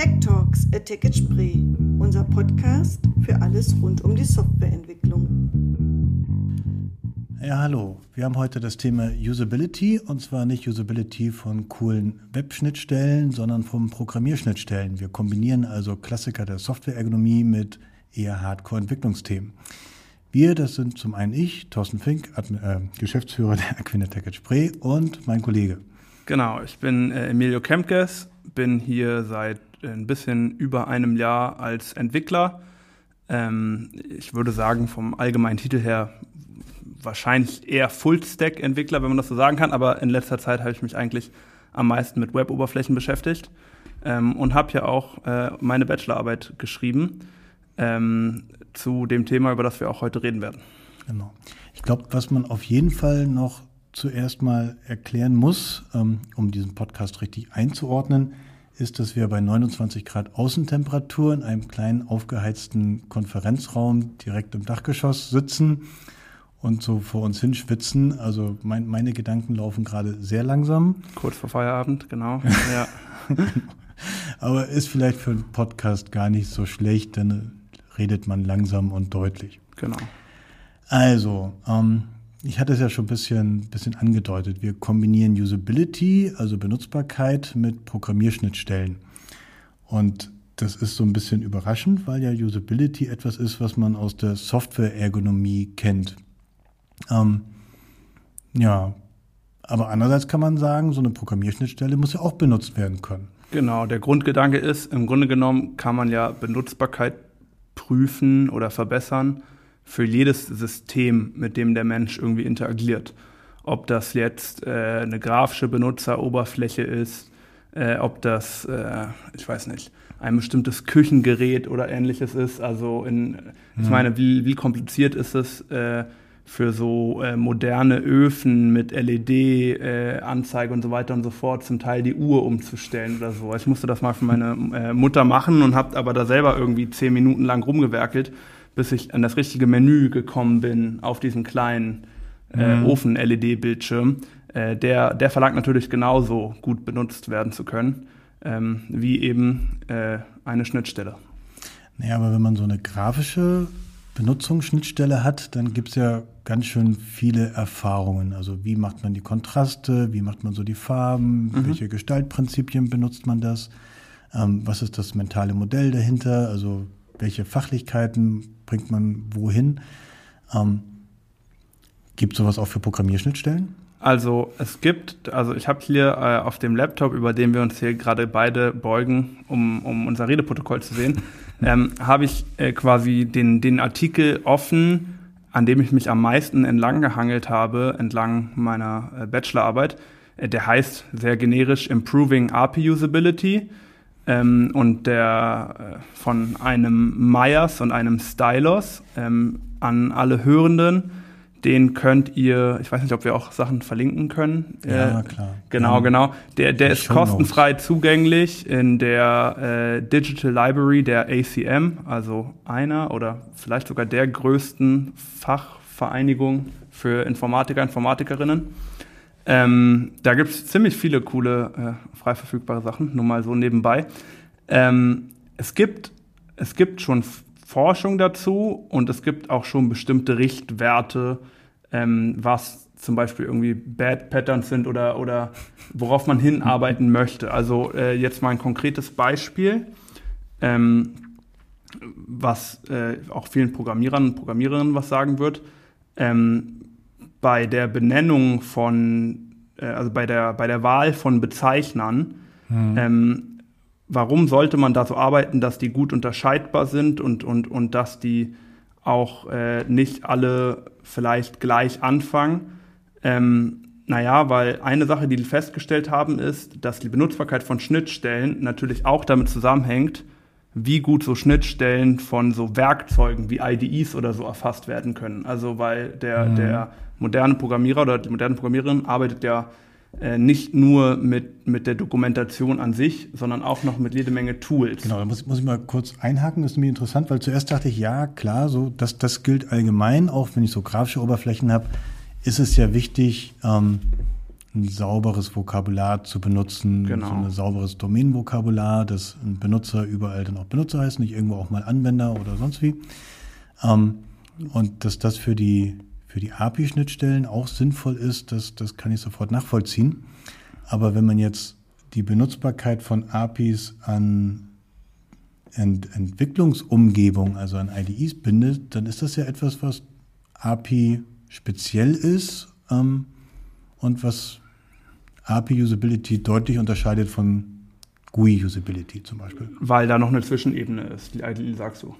Tech Talks at Ticket Spree, unser Podcast für alles rund um die Softwareentwicklung. Ja, hallo. Wir haben heute das Thema Usability und zwar nicht Usability von coolen Web-Schnittstellen, sondern von Programmierschnittstellen. Wir kombinieren also Klassiker der Softwareergonomie mit eher Hardcore-Entwicklungsthemen. Wir, das sind zum einen ich, Thorsten Fink, äh, Geschäftsführer der Aquinet Spree und mein Kollege. Genau, ich bin äh, Emilio Kempkes, bin hier seit ein bisschen über einem Jahr als Entwickler. Ähm, ich würde sagen, vom allgemeinen Titel her wahrscheinlich eher Full-Stack-Entwickler, wenn man das so sagen kann, aber in letzter Zeit habe ich mich eigentlich am meisten mit Web-Oberflächen beschäftigt ähm, und habe ja auch äh, meine Bachelorarbeit geschrieben ähm, zu dem Thema, über das wir auch heute reden werden. Genau. Ich glaube, was man auf jeden Fall noch zuerst mal erklären muss, ähm, um diesen Podcast richtig einzuordnen, ist, dass wir bei 29 Grad Außentemperatur in einem kleinen aufgeheizten Konferenzraum direkt im Dachgeschoss sitzen und so vor uns hinschwitzen. Also mein, meine Gedanken laufen gerade sehr langsam. Kurz vor Feierabend, genau. ja. Aber ist vielleicht für einen Podcast gar nicht so schlecht, dann redet man langsam und deutlich. Genau. Also, ähm, ich hatte es ja schon ein bisschen, bisschen angedeutet. Wir kombinieren Usability, also Benutzbarkeit, mit Programmierschnittstellen. Und das ist so ein bisschen überraschend, weil ja Usability etwas ist, was man aus der Software-Ergonomie kennt. Ähm, ja, aber andererseits kann man sagen, so eine Programmierschnittstelle muss ja auch benutzt werden können. Genau, der Grundgedanke ist, im Grunde genommen kann man ja Benutzbarkeit prüfen oder verbessern für jedes System, mit dem der Mensch irgendwie interagiert. Ob das jetzt äh, eine grafische Benutzeroberfläche ist, äh, ob das, äh, ich weiß nicht, ein bestimmtes Küchengerät oder ähnliches ist. Also in, ich mhm. meine, wie, wie kompliziert ist es äh, für so äh, moderne Öfen mit LED-Anzeige äh, und so weiter und so fort, zum Teil die Uhr umzustellen oder so. Ich musste das mal für meine Mutter machen und habe aber da selber irgendwie zehn Minuten lang rumgewerkelt bis ich an das richtige Menü gekommen bin auf diesem kleinen äh, mhm. Ofen-LED-Bildschirm. Äh, der, der verlangt natürlich genauso gut benutzt werden zu können, ähm, wie eben äh, eine Schnittstelle. Naja, aber wenn man so eine grafische Benutzungsschnittstelle hat, dann gibt es ja ganz schön viele Erfahrungen. Also wie macht man die Kontraste, wie macht man so die Farben, mhm. welche Gestaltprinzipien benutzt man das, ähm, was ist das mentale Modell dahinter, also welche Fachlichkeiten bringt man wohin. Ähm, gibt sowas auch für Programmierschnittstellen? Also es gibt, also ich habe hier äh, auf dem Laptop, über den wir uns hier gerade beide beugen, um, um unser Redeprotokoll zu sehen, ähm, habe ich äh, quasi den, den Artikel offen, an dem ich mich am meisten entlang gehangelt habe, entlang meiner äh, Bachelorarbeit. Äh, der heißt sehr generisch Improving API Usability. Ähm, und der äh, von einem Myers und einem Stylos ähm, an alle Hörenden. Den könnt ihr, ich weiß nicht, ob wir auch Sachen verlinken können. Ja, äh, klar. Genau, ja. genau. Der, der ist kostenfrei zugänglich in der äh, Digital Library der ACM, also einer oder vielleicht sogar der größten Fachvereinigung für Informatiker, Informatikerinnen. Ähm, da gibt es ziemlich viele coole, äh, frei verfügbare Sachen, nur mal so nebenbei. Ähm, es, gibt, es gibt schon Forschung dazu und es gibt auch schon bestimmte Richtwerte, ähm, was zum Beispiel irgendwie Bad Patterns sind oder, oder worauf man hinarbeiten möchte. Also äh, jetzt mal ein konkretes Beispiel, ähm, was äh, auch vielen Programmierern und Programmiererinnen was sagen wird. Ähm, bei der Benennung von, äh, also bei der, bei der Wahl von Bezeichnern, mhm. ähm, warum sollte man da so arbeiten, dass die gut unterscheidbar sind und, und, und dass die auch äh, nicht alle vielleicht gleich anfangen? Ähm, naja, weil eine Sache, die die festgestellt haben, ist, dass die Benutzbarkeit von Schnittstellen natürlich auch damit zusammenhängt, wie gut so Schnittstellen von so Werkzeugen wie IDEs oder so erfasst werden können. Also weil der, mhm. der moderne Programmierer oder die moderne Programmiererin arbeitet ja äh, nicht nur mit, mit der Dokumentation an sich, sondern auch noch mit jede Menge Tools. Genau, da muss, muss ich mal kurz einhaken, das ist mir interessant, weil zuerst dachte ich, ja, klar, so, das, das gilt allgemein, auch wenn ich so grafische Oberflächen habe, ist es ja wichtig, ähm, ein sauberes Vokabular zu benutzen, Genau. so ein sauberes Domainvokabular, dass ein Benutzer überall dann auch Benutzer heißt, nicht irgendwo auch mal Anwender oder sonst wie. Ähm, und dass das für die, für die API-Schnittstellen auch sinnvoll ist, das, das kann ich sofort nachvollziehen. Aber wenn man jetzt die Benutzbarkeit von APIs an Ent Entwicklungsumgebung, also an IDEs bindet, dann ist das ja etwas, was API speziell ist ähm, und was API-Usability deutlich unterscheidet von GUI-Usability zum Beispiel. Weil da noch eine Zwischenebene ist, die IDE sagst du.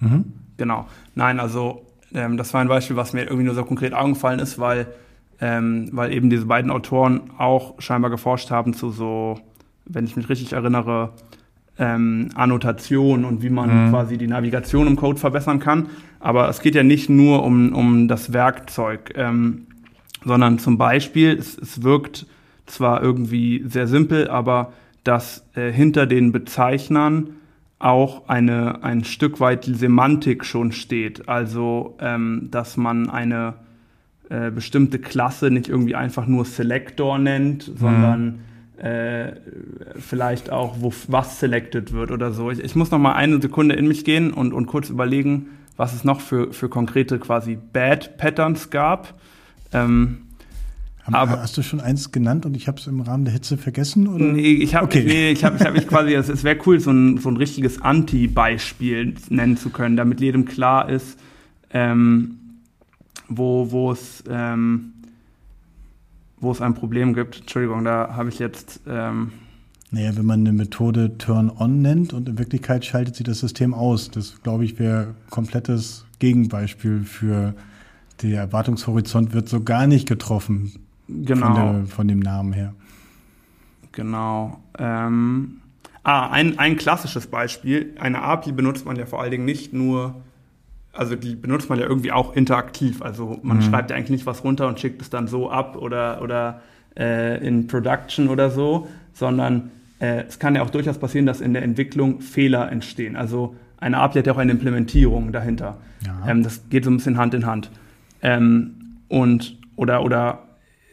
Mhm. Genau. Nein, also ähm, das war ein Beispiel, was mir irgendwie nur so konkret eingefallen ist, weil, ähm, weil eben diese beiden Autoren auch scheinbar geforscht haben zu so, wenn ich mich richtig erinnere, ähm, Annotation und wie man Mhm. quasi die Navigation im Code verbessern kann. Aber es geht ja nicht nur um, um das Werkzeug, ähm, sondern zum Beispiel, es, es wirkt zwar irgendwie sehr simpel, aber dass äh, hinter den Bezeichnern auch eine, ein Stück weit Semantik schon steht. Also, ähm, dass man eine äh, bestimmte Klasse nicht irgendwie einfach nur Selector nennt, sondern äh, vielleicht auch, wo, was selected wird oder so. Ich, ich muss noch mal eine Sekunde in mich gehen und, und kurz überlegen, was es noch für, für konkrete quasi Bad Patterns gab. Ähm, Aber- hast du schon eins genannt und ich habe es im Rahmen der Hitze vergessen? Oder? Nee, ich habe Okay. nee, ich hab, ich hab mich quasi, es, es wäre cool, so ein, so ein richtiges Anti-Beispiel nennen zu können, damit jedem klar ist, ähm, wo, wo es ähm, wo es ein Problem gibt. Entschuldigung, da habe ich jetzt ähm, Naja, wenn man eine Methode Turn-on nennt und in Wirklichkeit schaltet sie das System aus. Das, glaube ich, wäre komplettes Gegenbeispiel für der Erwartungshorizont wird so gar nicht getroffen genau. von, der, von dem Namen her. Genau. Ähm, ah, ein, ein klassisches Beispiel. Eine API benutzt man ja vor allen Dingen nicht nur, also die benutzt man ja irgendwie auch interaktiv. Also man Mhm. schreibt ja eigentlich nicht was runter und schickt es dann so ab oder, oder äh, in Production oder so, sondern äh, es kann ja auch durchaus passieren, dass in der Entwicklung Fehler entstehen. Also eine API hat ja auch eine Implementierung dahinter. Ja. Ähm, das geht so ein bisschen Hand in Hand. Ähm, und oder oder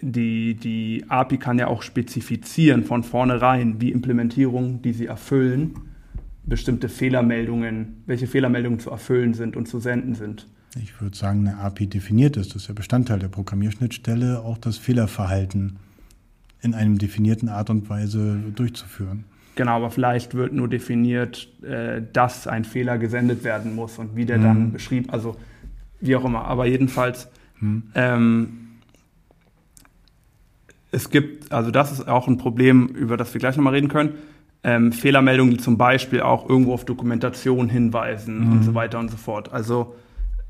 die, die API kann ja auch spezifizieren von vornherein, wie Implementierungen, die sie erfüllen, bestimmte Fehlermeldungen, welche Fehlermeldungen zu erfüllen sind und zu senden sind. Ich würde sagen, eine API definiert ist. Das ist ja Bestandteil der Programmierschnittstelle, auch das Fehlerverhalten in einem definierten Art und Weise durchzuführen. Genau, aber vielleicht wird nur definiert, äh, dass ein Fehler gesendet werden muss und wie der Mhm. dann beschrieben, also wie auch immer. Aber jedenfalls, Hm. ähm, es gibt, also das ist auch ein Problem, über das wir gleich nochmal reden können. Ähm, Fehlermeldungen, die zum Beispiel auch irgendwo auf Dokumentation hinweisen Mhm. und so weiter und so fort. Also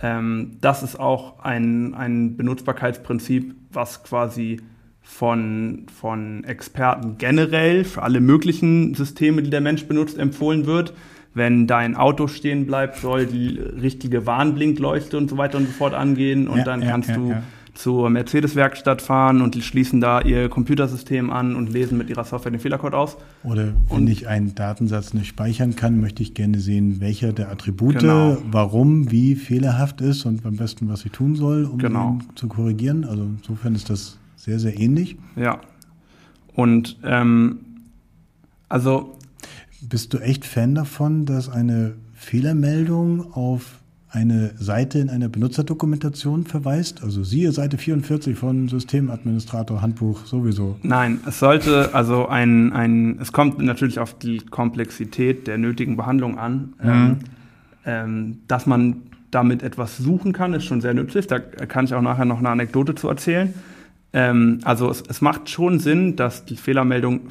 ähm, das ist auch ein, ein Benutzbarkeitsprinzip, was quasi von, von Experten generell für alle möglichen Systeme, die der Mensch benutzt, empfohlen wird. Wenn dein Auto stehen bleibt, soll die richtige Warnblinkleuchte und so weiter und so fort angehen und Ja, dann kannst ja, du ja. zur Mercedes-Werkstatt fahren und die schließen da ihr Computersystem an und lesen mit ihrer Software den Fehlercode aus. Oder wenn Und- ich einen Datensatz nicht speichern kann, möchte ich gerne sehen, welcher der Attribute, Genau. warum, wie fehlerhaft ist und am besten, was ich tun soll, um Genau. zu korrigieren. Also insofern ist das sehr, sehr ähnlich. Ja. Und ähm, also Bist du echt Fan davon, dass eine Fehlermeldung auf eine Seite in einer Benutzerdokumentation verweist? Also siehe Seite 44 von Systemadministrator Handbuch sowieso. Nein, es sollte also ein, ein es kommt natürlich auf die Komplexität der nötigen Behandlung an. Ähm, ähm, dass man damit etwas suchen kann, ist schon sehr nützlich. Da kann ich auch nachher noch eine Anekdote zu erzählen. Ähm, also es, es macht schon Sinn, dass die Fehlermeldung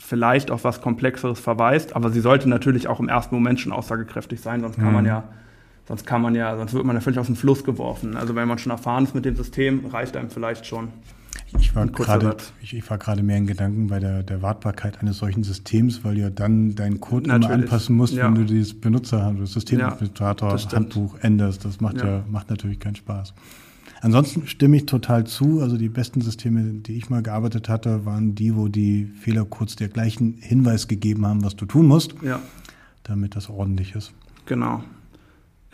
vielleicht auf was Komplexeres verweist, aber sie sollte natürlich auch im ersten Moment schon aussagekräftig sein, sonst kann Mhm. man ja Sonst kann man ja, sonst wird man ja völlig aus dem Fluss geworfen. Also wenn man schon erfahren ist mit dem System, reicht einem vielleicht schon. Ich war gerade, ich, ich war gerade mehr in Gedanken bei der, der Wartbarkeit eines solchen Systems, weil du ja dann deinen Code immer Natürlich. anpassen musst, Ja. wenn du dieses Benutzer, das Systemadministrator das stimmt. Handbuch änderst. Das macht ja. Ja. macht natürlich keinen Spaß. Ansonsten stimme ich total zu. Also die besten Systeme, die ich mal gearbeitet hatte, waren die, wo die Fehlercodes dir gleichen Hinweis gegeben haben, was du tun musst, Ja. damit das ordentlich ist. Genau.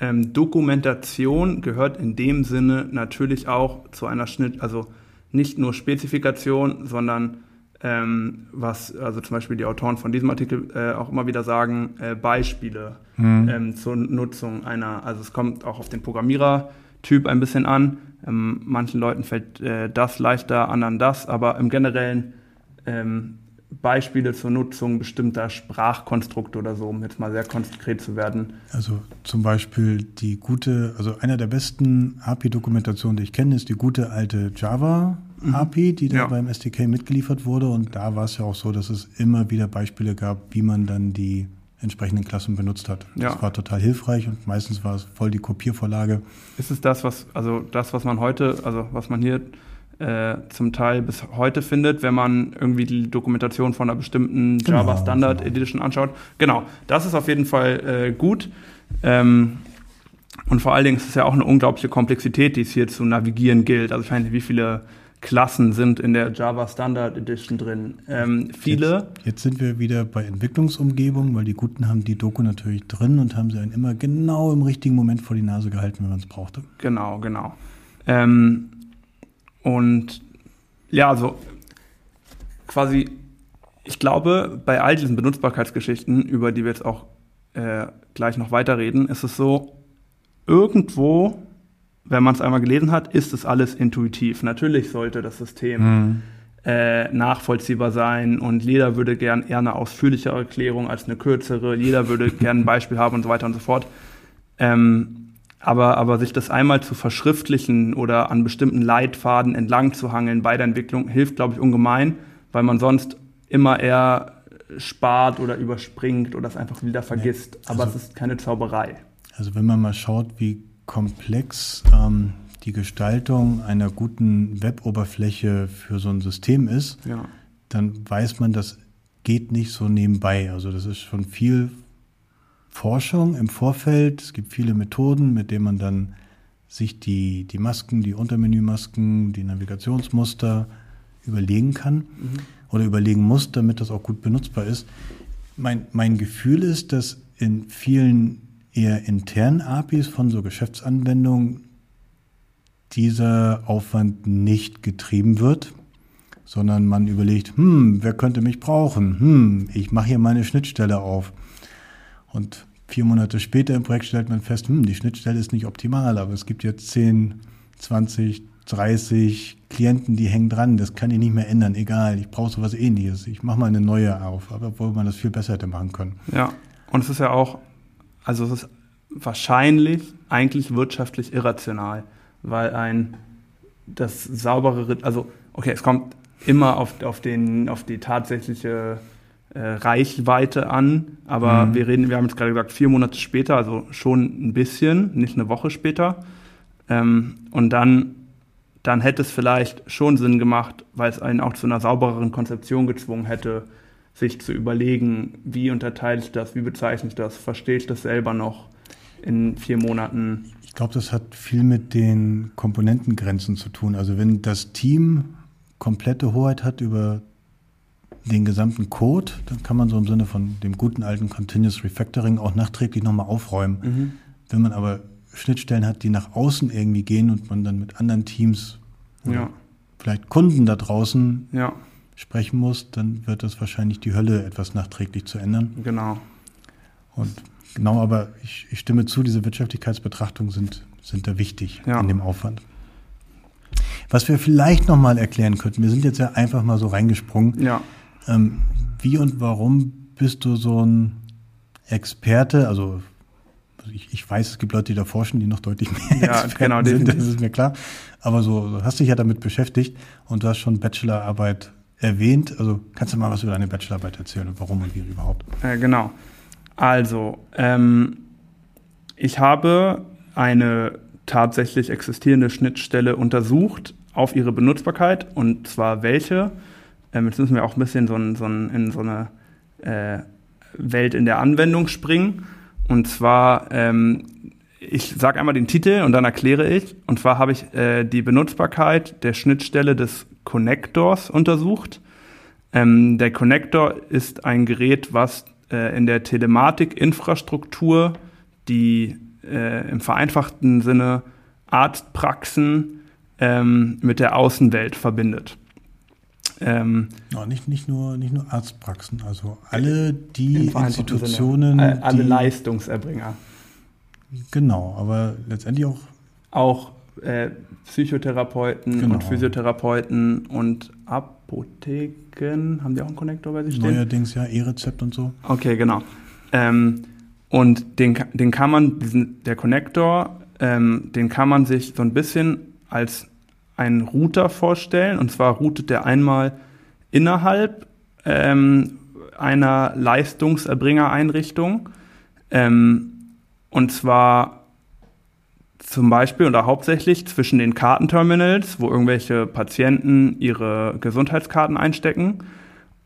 Ähm, Dokumentation gehört in dem Sinne natürlich auch zu einer Schnitt, also nicht nur Spezifikation, sondern ähm, was also zum Beispiel die Autoren von diesem Artikel äh, auch immer wieder sagen, äh, Beispiele mhm. ähm, zur Nutzung einer, also es kommt auch auf den Programmierertyp ein bisschen an. Ähm, manchen Leuten fällt äh, das leichter, anderen das, aber im Generellen ähm, Beispiele zur Nutzung bestimmter Sprachkonstrukte oder so, um jetzt mal sehr konkret zu werden? Also zum Beispiel die gute, also einer der besten API-Dokumentationen, die ich kenne, ist die gute alte Java. API, die da ja. beim SDK mitgeliefert wurde. Und da war es ja auch so, dass es immer wieder Beispiele gab, wie man dann die entsprechenden Klassen benutzt hat. Das ja. war total hilfreich und meistens war es voll die Kopiervorlage. Ist es das, was, also das, was man heute, also was man hier äh, zum Teil bis heute findet, wenn man irgendwie die Dokumentation von einer bestimmten genau, Java Standard genau. Edition anschaut. Genau, das ist auf jeden Fall äh, gut. Ähm, und vor allen Dingen ist es ja auch eine unglaubliche Komplexität, die es hier zu navigieren gilt. Also ich meine, wie viele Klassen sind in der Java Standard Edition drin. Ähm, viele. Jetzt, jetzt, sind wir wieder bei Entwicklungsumgebungen, weil die Guten haben die Doku natürlich drin und haben sie einen immer genau im richtigen Moment vor die Nase gehalten, wenn man es brauchte. Genau, genau. Ähm, und ja, also quasi, ich glaube, bei all diesen Benutzbarkeitsgeschichten, über die wir jetzt auch äh, gleich noch weiterreden, ist es so, irgendwo, wenn man es einmal gelesen hat, ist es alles intuitiv. Natürlich sollte das System mhm. äh, nachvollziehbar sein und jeder würde gern eher eine ausführlichere Erklärung als eine kürzere, jeder würde gern ein Beispiel haben und so weiter und so fort. Ähm, aber, aber sich das einmal zu verschriftlichen oder an bestimmten Leitfaden entlang zu hangeln bei der Entwicklung hilft, glaube ich, ungemein, weil man sonst immer eher spart oder überspringt oder es einfach wieder vergisst. Also, aber es ist keine Zauberei. Also wenn man mal schaut, wie komplex ähm, die Gestaltung einer guten Web-Oberfläche für so ein System ist, ja. dann weiß man, das geht nicht so nebenbei. Also das ist schon viel Forschung im Vorfeld. Es gibt viele Methoden, mit denen man dann sich die, die Masken, die Untermenümasken, die Navigationsmuster überlegen kann mhm. oder überlegen muss, damit das auch gut benutzbar ist. Mein, mein Gefühl ist, dass in vielen eher internen APIs von so Geschäftsanwendungen dieser Aufwand nicht getrieben wird, sondern man überlegt, hm, wer könnte mich brauchen? Hm, ich mache hier meine Schnittstelle auf. Und vier Monate später im Projekt stellt man fest, hm, die Schnittstelle ist nicht optimal, aber es gibt jetzt 10, 20, 30 Klienten, die hängen dran. Das kann ich nicht mehr ändern. Egal, ich brauche sowas ähnliches. Ich mache mal eine neue auf, aber obwohl man das viel besser hätte machen können. Ja, und es ist ja auch, also es ist wahrscheinlich eigentlich wirtschaftlich irrational, weil ein das saubere, also okay, es kommt immer auf, auf, den, auf die tatsächliche äh, Reichweite an, aber mhm. wir reden, wir haben jetzt gerade gesagt, vier Monate später, also schon ein bisschen, nicht eine Woche später. Ähm, und dann, dann hätte es vielleicht schon Sinn gemacht, weil es einen auch zu einer saubereren Konzeption gezwungen hätte, sich zu überlegen, wie unterteile ich das, wie bezeichne ich das, verstehe ich das selber noch in vier Monaten. Ich glaube, das hat viel mit den Komponentengrenzen zu tun. Also wenn das Team komplette Hoheit hat über den gesamten Code, dann kann man so im Sinne von dem guten alten Continuous Refactoring auch nachträglich nochmal aufräumen. Mhm. Wenn man aber Schnittstellen hat, die nach außen irgendwie gehen und man dann mit anderen Teams ja. vielleicht Kunden da draußen ja. Sprechen muss, dann wird das wahrscheinlich die Hölle, etwas nachträglich zu ändern. Genau. Und genau, aber ich, ich stimme zu, diese Wirtschaftlichkeitsbetrachtungen sind, sind da wichtig ja. in dem Aufwand. Was wir vielleicht nochmal erklären könnten, wir sind jetzt ja einfach mal so reingesprungen. Ja. Ähm, wie und warum bist du so ein Experte? Also ich, ich, weiß, es gibt Leute, die da forschen, die noch deutlich mehr ja, Experten genau, sind, das ist mir klar. Aber so, du hast dich ja damit beschäftigt und du hast schon Bachelorarbeit erwähnt. Also kannst du mal was über deine Bachelorarbeit erzählen und warum und wie überhaupt? Äh, genau. Also, ähm, ich habe eine tatsächlich existierende Schnittstelle untersucht auf ihre Benutzbarkeit und zwar welche ähm, jetzt müssen wir auch ein bisschen so, ein, so ein, in so eine äh, Welt in der Anwendung springen. Und zwar, ähm, ich sage einmal den Titel und dann erkläre ich. Und zwar habe ich äh, die Benutzbarkeit der Schnittstelle des Connectors untersucht. Ähm, der Connector ist ein Gerät, was äh, in der Telematikinfrastruktur die äh, im vereinfachten Sinne Arztpraxen ähm, mit der Außenwelt verbindet. Ähm, ja, nicht, nicht, nur, nicht nur Arztpraxen, also alle die Institutionen. Sinne, alle die, Leistungserbringer. Genau, aber letztendlich auch. Auch äh, Psychotherapeuten genau. und Physiotherapeuten und Apotheken. Haben die auch einen Konnektor bei sich stehen? Neuerdings ja, E-Rezept und so. Okay, genau. Ähm, und den, den kann man, diesen, der Konnektor, ähm, den kann man sich so ein bisschen als einen Router vorstellen. Und zwar routet der einmal innerhalb ähm, einer Leistungserbringereinrichtung. Ähm, und zwar zum Beispiel oder hauptsächlich zwischen den Kartenterminals, wo irgendwelche Patienten ihre Gesundheitskarten einstecken,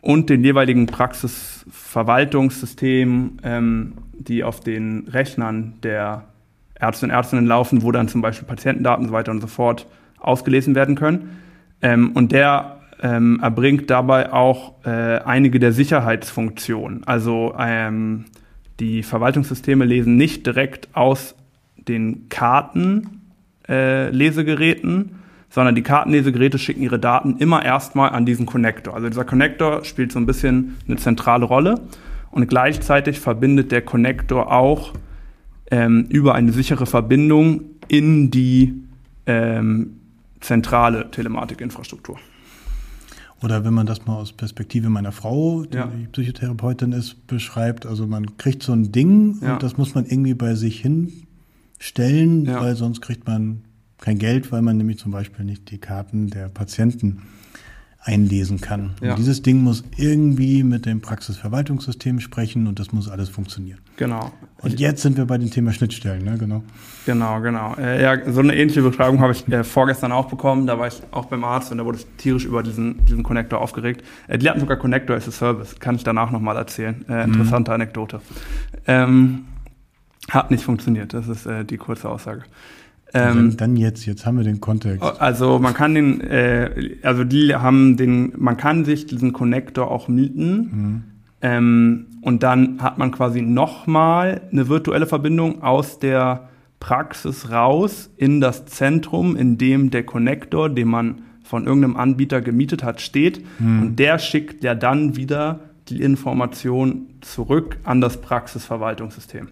und den jeweiligen Praxisverwaltungssystemen, ähm, die auf den Rechnern der Ärzte und Ärztinnen laufen, wo dann zum Beispiel Patientendaten und so weiter und so fort ausgelesen werden können. Ähm, und der ähm, erbringt dabei auch äh, einige der Sicherheitsfunktionen. Also ähm, die Verwaltungssysteme lesen nicht direkt aus den Kartenlesegeräten, äh, sondern die Kartenlesegeräte schicken ihre Daten immer erstmal an diesen Connector. Also dieser Connector spielt so ein bisschen eine zentrale Rolle und gleichzeitig verbindet der Connector auch ähm, über eine sichere Verbindung in die ähm, zentrale Telematikinfrastruktur. Oder wenn man das mal aus Perspektive meiner Frau, die ja. Psychotherapeutin ist, beschreibt, also man kriegt so ein Ding ja. und das muss man irgendwie bei sich hinstellen, ja. weil sonst kriegt man kein Geld, weil man nämlich zum Beispiel nicht die Karten der Patienten einlesen kann. Ja. Dieses Ding muss irgendwie mit dem Praxisverwaltungssystem sprechen und das muss alles funktionieren. Genau. Und jetzt sind wir bei dem Thema Schnittstellen, ne? Genau. Genau, genau. Äh, ja, so eine ähnliche Beschreibung habe ich äh, vorgestern auch bekommen. Da war ich auch beim Arzt und da wurde ich tierisch über diesen, diesen Connector aufgeregt. Äh, die hatten sogar Connector as a Service. Kann ich danach nochmal erzählen. Äh, interessante mhm. Anekdote. Ähm, hat nicht funktioniert. Das ist äh, die kurze Aussage. Ähm, dann jetzt, jetzt haben wir den Kontext. Also man kann den, äh, also die haben den, man kann sich diesen Connector auch mieten mhm. ähm, und dann hat man quasi nochmal eine virtuelle Verbindung aus der Praxis raus in das Zentrum, in dem der Connector, den man von irgendeinem Anbieter gemietet hat, steht mhm. und der schickt ja dann wieder die Information zurück an das Praxisverwaltungssystem.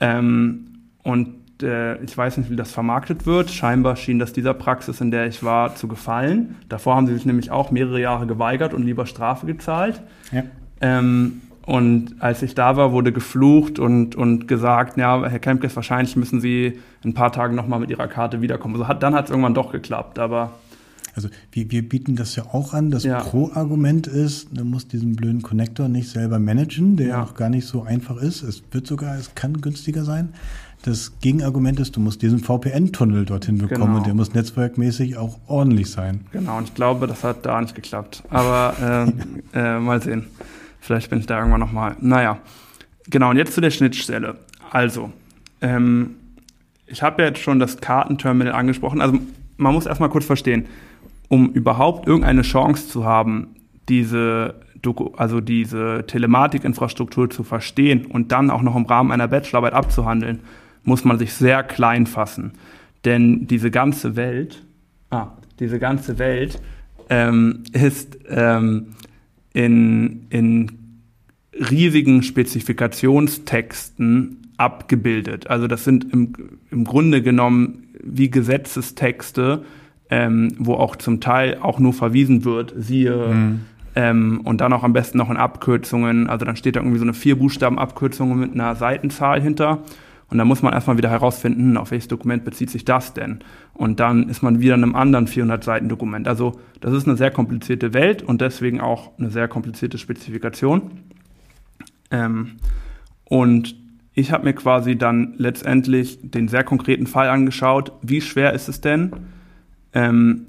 Ähm, und äh, ich weiß nicht, wie das vermarktet wird. Scheinbar schien das dieser Praxis, in der ich war, zu gefallen. Davor haben sie sich nämlich auch mehrere Jahre geweigert und lieber Strafe gezahlt. Ja. Ähm, und als ich da war, wurde geflucht und, und gesagt, ja, Herr Kempkes, wahrscheinlich müssen Sie ein paar Tage nochmal mit Ihrer Karte wiederkommen. Also hat, dann hat es irgendwann doch geklappt, aber also wir, wir bieten das ja auch an. Das ja. Pro-Argument ist, du musst diesen blöden Connector nicht selber managen, der ja. auch gar nicht so einfach ist. Es wird sogar, es kann günstiger sein. Das Gegenargument ist, du musst diesen VPN-Tunnel dorthin bekommen genau. und der muss netzwerkmäßig auch ordentlich sein. Genau, und ich glaube, das hat da nicht geklappt. Aber äh, äh, mal sehen. Vielleicht bin ich da irgendwann nochmal. Naja, genau, und jetzt zu der Schnittstelle. Also, ähm, ich habe ja jetzt schon das Kartenterminal angesprochen. Also man muss erstmal kurz verstehen, um überhaupt irgendeine Chance zu haben, diese also diese Telematikinfrastruktur zu verstehen und dann auch noch im Rahmen einer Bachelorarbeit abzuhandeln, muss man sich sehr klein fassen. Denn diese ganze Welt, ah, diese ganze Welt ähm, ist ähm, in, in riesigen Spezifikationstexten abgebildet. Also das sind im, im Grunde genommen wie Gesetzestexte, ähm, wo auch zum Teil auch nur verwiesen wird, siehe mhm. ähm, und dann auch am besten noch in Abkürzungen. Also dann steht da irgendwie so eine vier Buchstaben Abkürzung mit einer Seitenzahl hinter und da muss man erstmal wieder herausfinden, auf welches Dokument bezieht sich das denn. Und dann ist man wieder in einem anderen 400-Seiten-Dokument. Also das ist eine sehr komplizierte Welt und deswegen auch eine sehr komplizierte Spezifikation. Ähm, und ich habe mir quasi dann letztendlich den sehr konkreten Fall angeschaut, wie schwer ist es denn, ähm,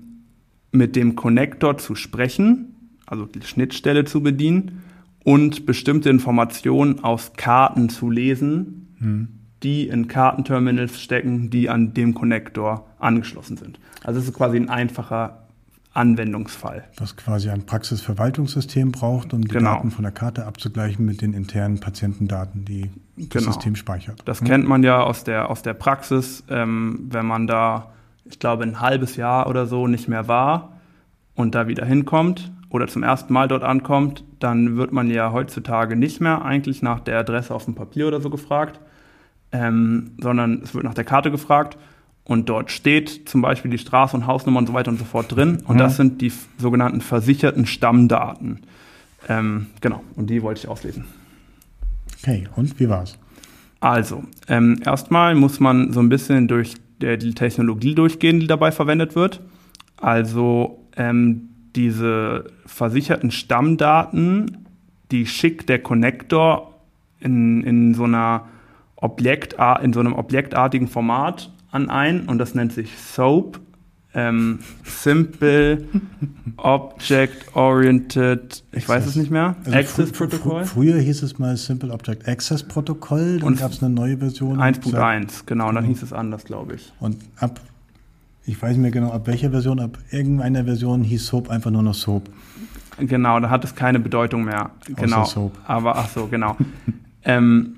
mit dem Connector zu sprechen, also die Schnittstelle zu bedienen und bestimmte Informationen aus Karten zu lesen, hm die in Kartenterminals stecken, die an dem Connector angeschlossen sind. Also es ist quasi ein einfacher Anwendungsfall. Was quasi ein Praxisverwaltungssystem braucht, um die genau. Daten von der Karte abzugleichen mit den internen Patientendaten, die das genau. System speichert. Das mhm. kennt man ja aus der, aus der Praxis, ähm, wenn man da ich glaube, ein halbes Jahr oder so nicht mehr war und da wieder hinkommt oder zum ersten Mal dort ankommt, dann wird man ja heutzutage nicht mehr eigentlich nach der Adresse auf dem Papier oder so gefragt, ähm, sondern es wird nach der Karte gefragt und dort steht zum Beispiel die Straße und Hausnummer und so weiter und so fort drin und mhm. das sind die sogenannten versicherten Stammdaten. Ähm, genau, und die wollte ich auslesen. Okay, und wie war's? Also, ähm, erstmal muss man so ein bisschen durch der, die Technologie durchgehen, die dabei verwendet wird. Also ähm, diese versicherten Stammdaten, die schickt der Connector in, in so einer Objekt, in so einem objektartigen Format an ein und das nennt sich SOAP, ähm, Simple Object Oriented, ich weiß es nicht mehr, also Access Protokoll. Früher hieß es mal Simple Object Access Protokoll, dann gab es eine neue Version. 1.1, genau, dann genau. hieß es anders, glaube ich. Und ab, ich weiß nicht mehr genau, ab welcher Version, ab irgendeiner Version hieß SOAP einfach nur noch SOAP. Genau, da hat es keine Bedeutung mehr. Genau. Soap. Aber ach so, genau. ähm,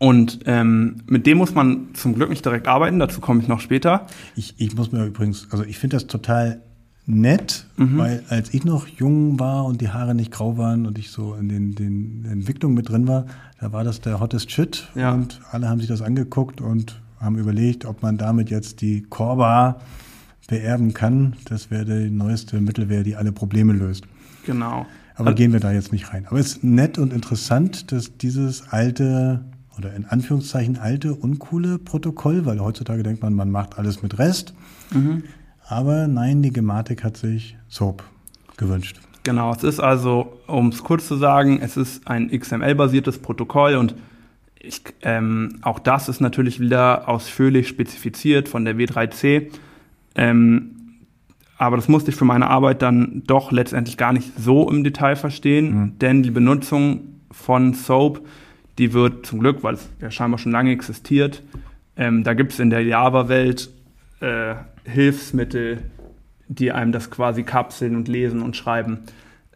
und ähm, mit dem muss man zum Glück nicht direkt arbeiten, dazu komme ich noch später. Ich, ich muss mir übrigens, also ich finde das total nett, mhm. weil als ich noch jung war und die Haare nicht grau waren und ich so in den, den Entwicklungen mit drin war, da war das der hottest Shit ja. und alle haben sich das angeguckt und haben überlegt, ob man damit jetzt die Korba beerben kann. Das wäre die neueste Mittelwehr, die alle Probleme löst. Genau. Aber also, gehen wir da jetzt nicht rein. Aber es ist nett und interessant, dass dieses alte oder in Anführungszeichen alte, uncoole Protokoll, weil heutzutage denkt man, man macht alles mit Rest. Mhm. Aber nein, die Gematik hat sich SOAP gewünscht. Genau, es ist also, um es kurz zu sagen, es ist ein XML-basiertes Protokoll und ich, ähm, auch das ist natürlich wieder ausführlich spezifiziert von der W3C. Ähm, aber das musste ich für meine Arbeit dann doch letztendlich gar nicht so im Detail verstehen, mhm. denn die Benutzung von SOAP die wird zum Glück, weil es ja scheinbar schon lange existiert, ähm, da gibt es in der Java-Welt äh, Hilfsmittel, die einem das quasi kapseln und lesen und schreiben.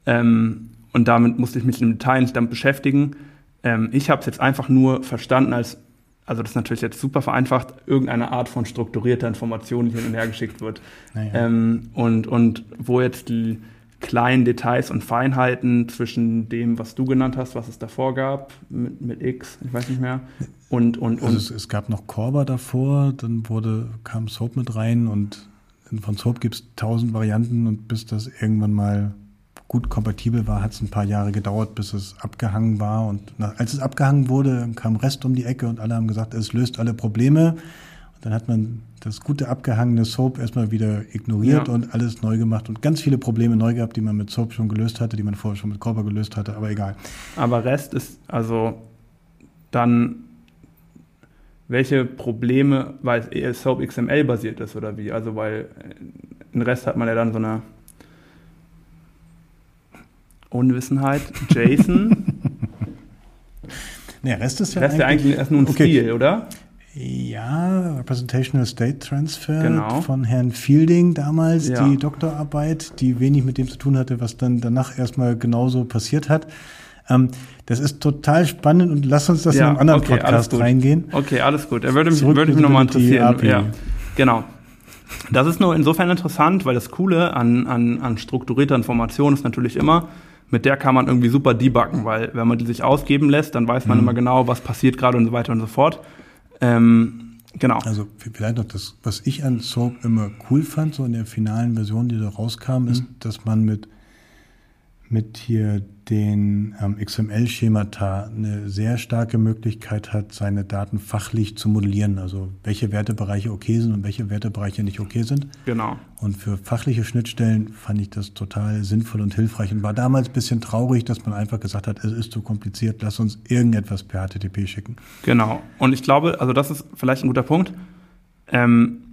Ähm, und damit musste ich mich im Detail nicht damit beschäftigen. Ähm, ich habe es jetzt einfach nur verstanden als, also das ist natürlich jetzt super vereinfacht, irgendeine Art von strukturierter Information, die hin und her geschickt wird. Naja. Ähm, und, und wo jetzt die kleinen Details und Feinheiten zwischen dem, was du genannt hast, was es davor gab, mit, mit X, ich weiß nicht mehr. Und, und, und also es, es, gab noch Corba davor, dann wurde, kam Soap mit rein und von Soap gibt es tausend Varianten und bis das irgendwann mal gut kompatibel war, hat es ein paar Jahre gedauert, bis es abgehangen war. Und nach, als es abgehangen wurde, kam Rest um die Ecke und alle haben gesagt, es löst alle Probleme. Dann hat man das gute abgehangene Soap erstmal wieder ignoriert ja. und alles neu gemacht und ganz viele Probleme neu gehabt, die man mit Soap schon gelöst hatte, die man vorher schon mit Corba gelöst hatte, aber egal. Aber Rest ist also dann welche Probleme, weil es Soap XML basiert ist oder wie? Also weil in Rest hat man ja dann so eine Unwissenheit. JSON. Ne, Rest ist ja Rest eigentlich, eigentlich erst nur ein okay. Stil, oder? Ja, Representational State Transfer genau. von Herrn Fielding damals, ja. die Doktorarbeit, die wenig mit dem zu tun hatte, was dann danach erstmal genauso passiert hat. Ähm, das ist total spannend und lass uns das ja, in einem anderen okay, Podcast reingehen. Okay, alles gut. Er würde mich, würde mich nochmal interessieren. Ja, genau. Das ist nur insofern interessant, weil das Coole an, an, an strukturierter Information ist natürlich immer, mit der kann man irgendwie super debuggen, weil wenn man die sich ausgeben lässt, dann weiß man mhm. immer genau, was passiert gerade und so weiter und so fort. Ähm, genau. Also vielleicht noch das, was ich an Soap immer cool fand, so in der finalen Version, die da rauskam, mhm. ist, dass man mit, mit hier den ähm, XML-Schemata eine sehr starke Möglichkeit hat, seine Daten fachlich zu modellieren. Also welche Wertebereiche okay sind und welche Wertebereiche nicht okay sind. Genau. Und für fachliche Schnittstellen fand ich das total sinnvoll und hilfreich und war damals ein bisschen traurig, dass man einfach gesagt hat, es ist zu kompliziert, lass uns irgendetwas per HTTP schicken. Genau. Und ich glaube, also das ist vielleicht ein guter Punkt. Ähm,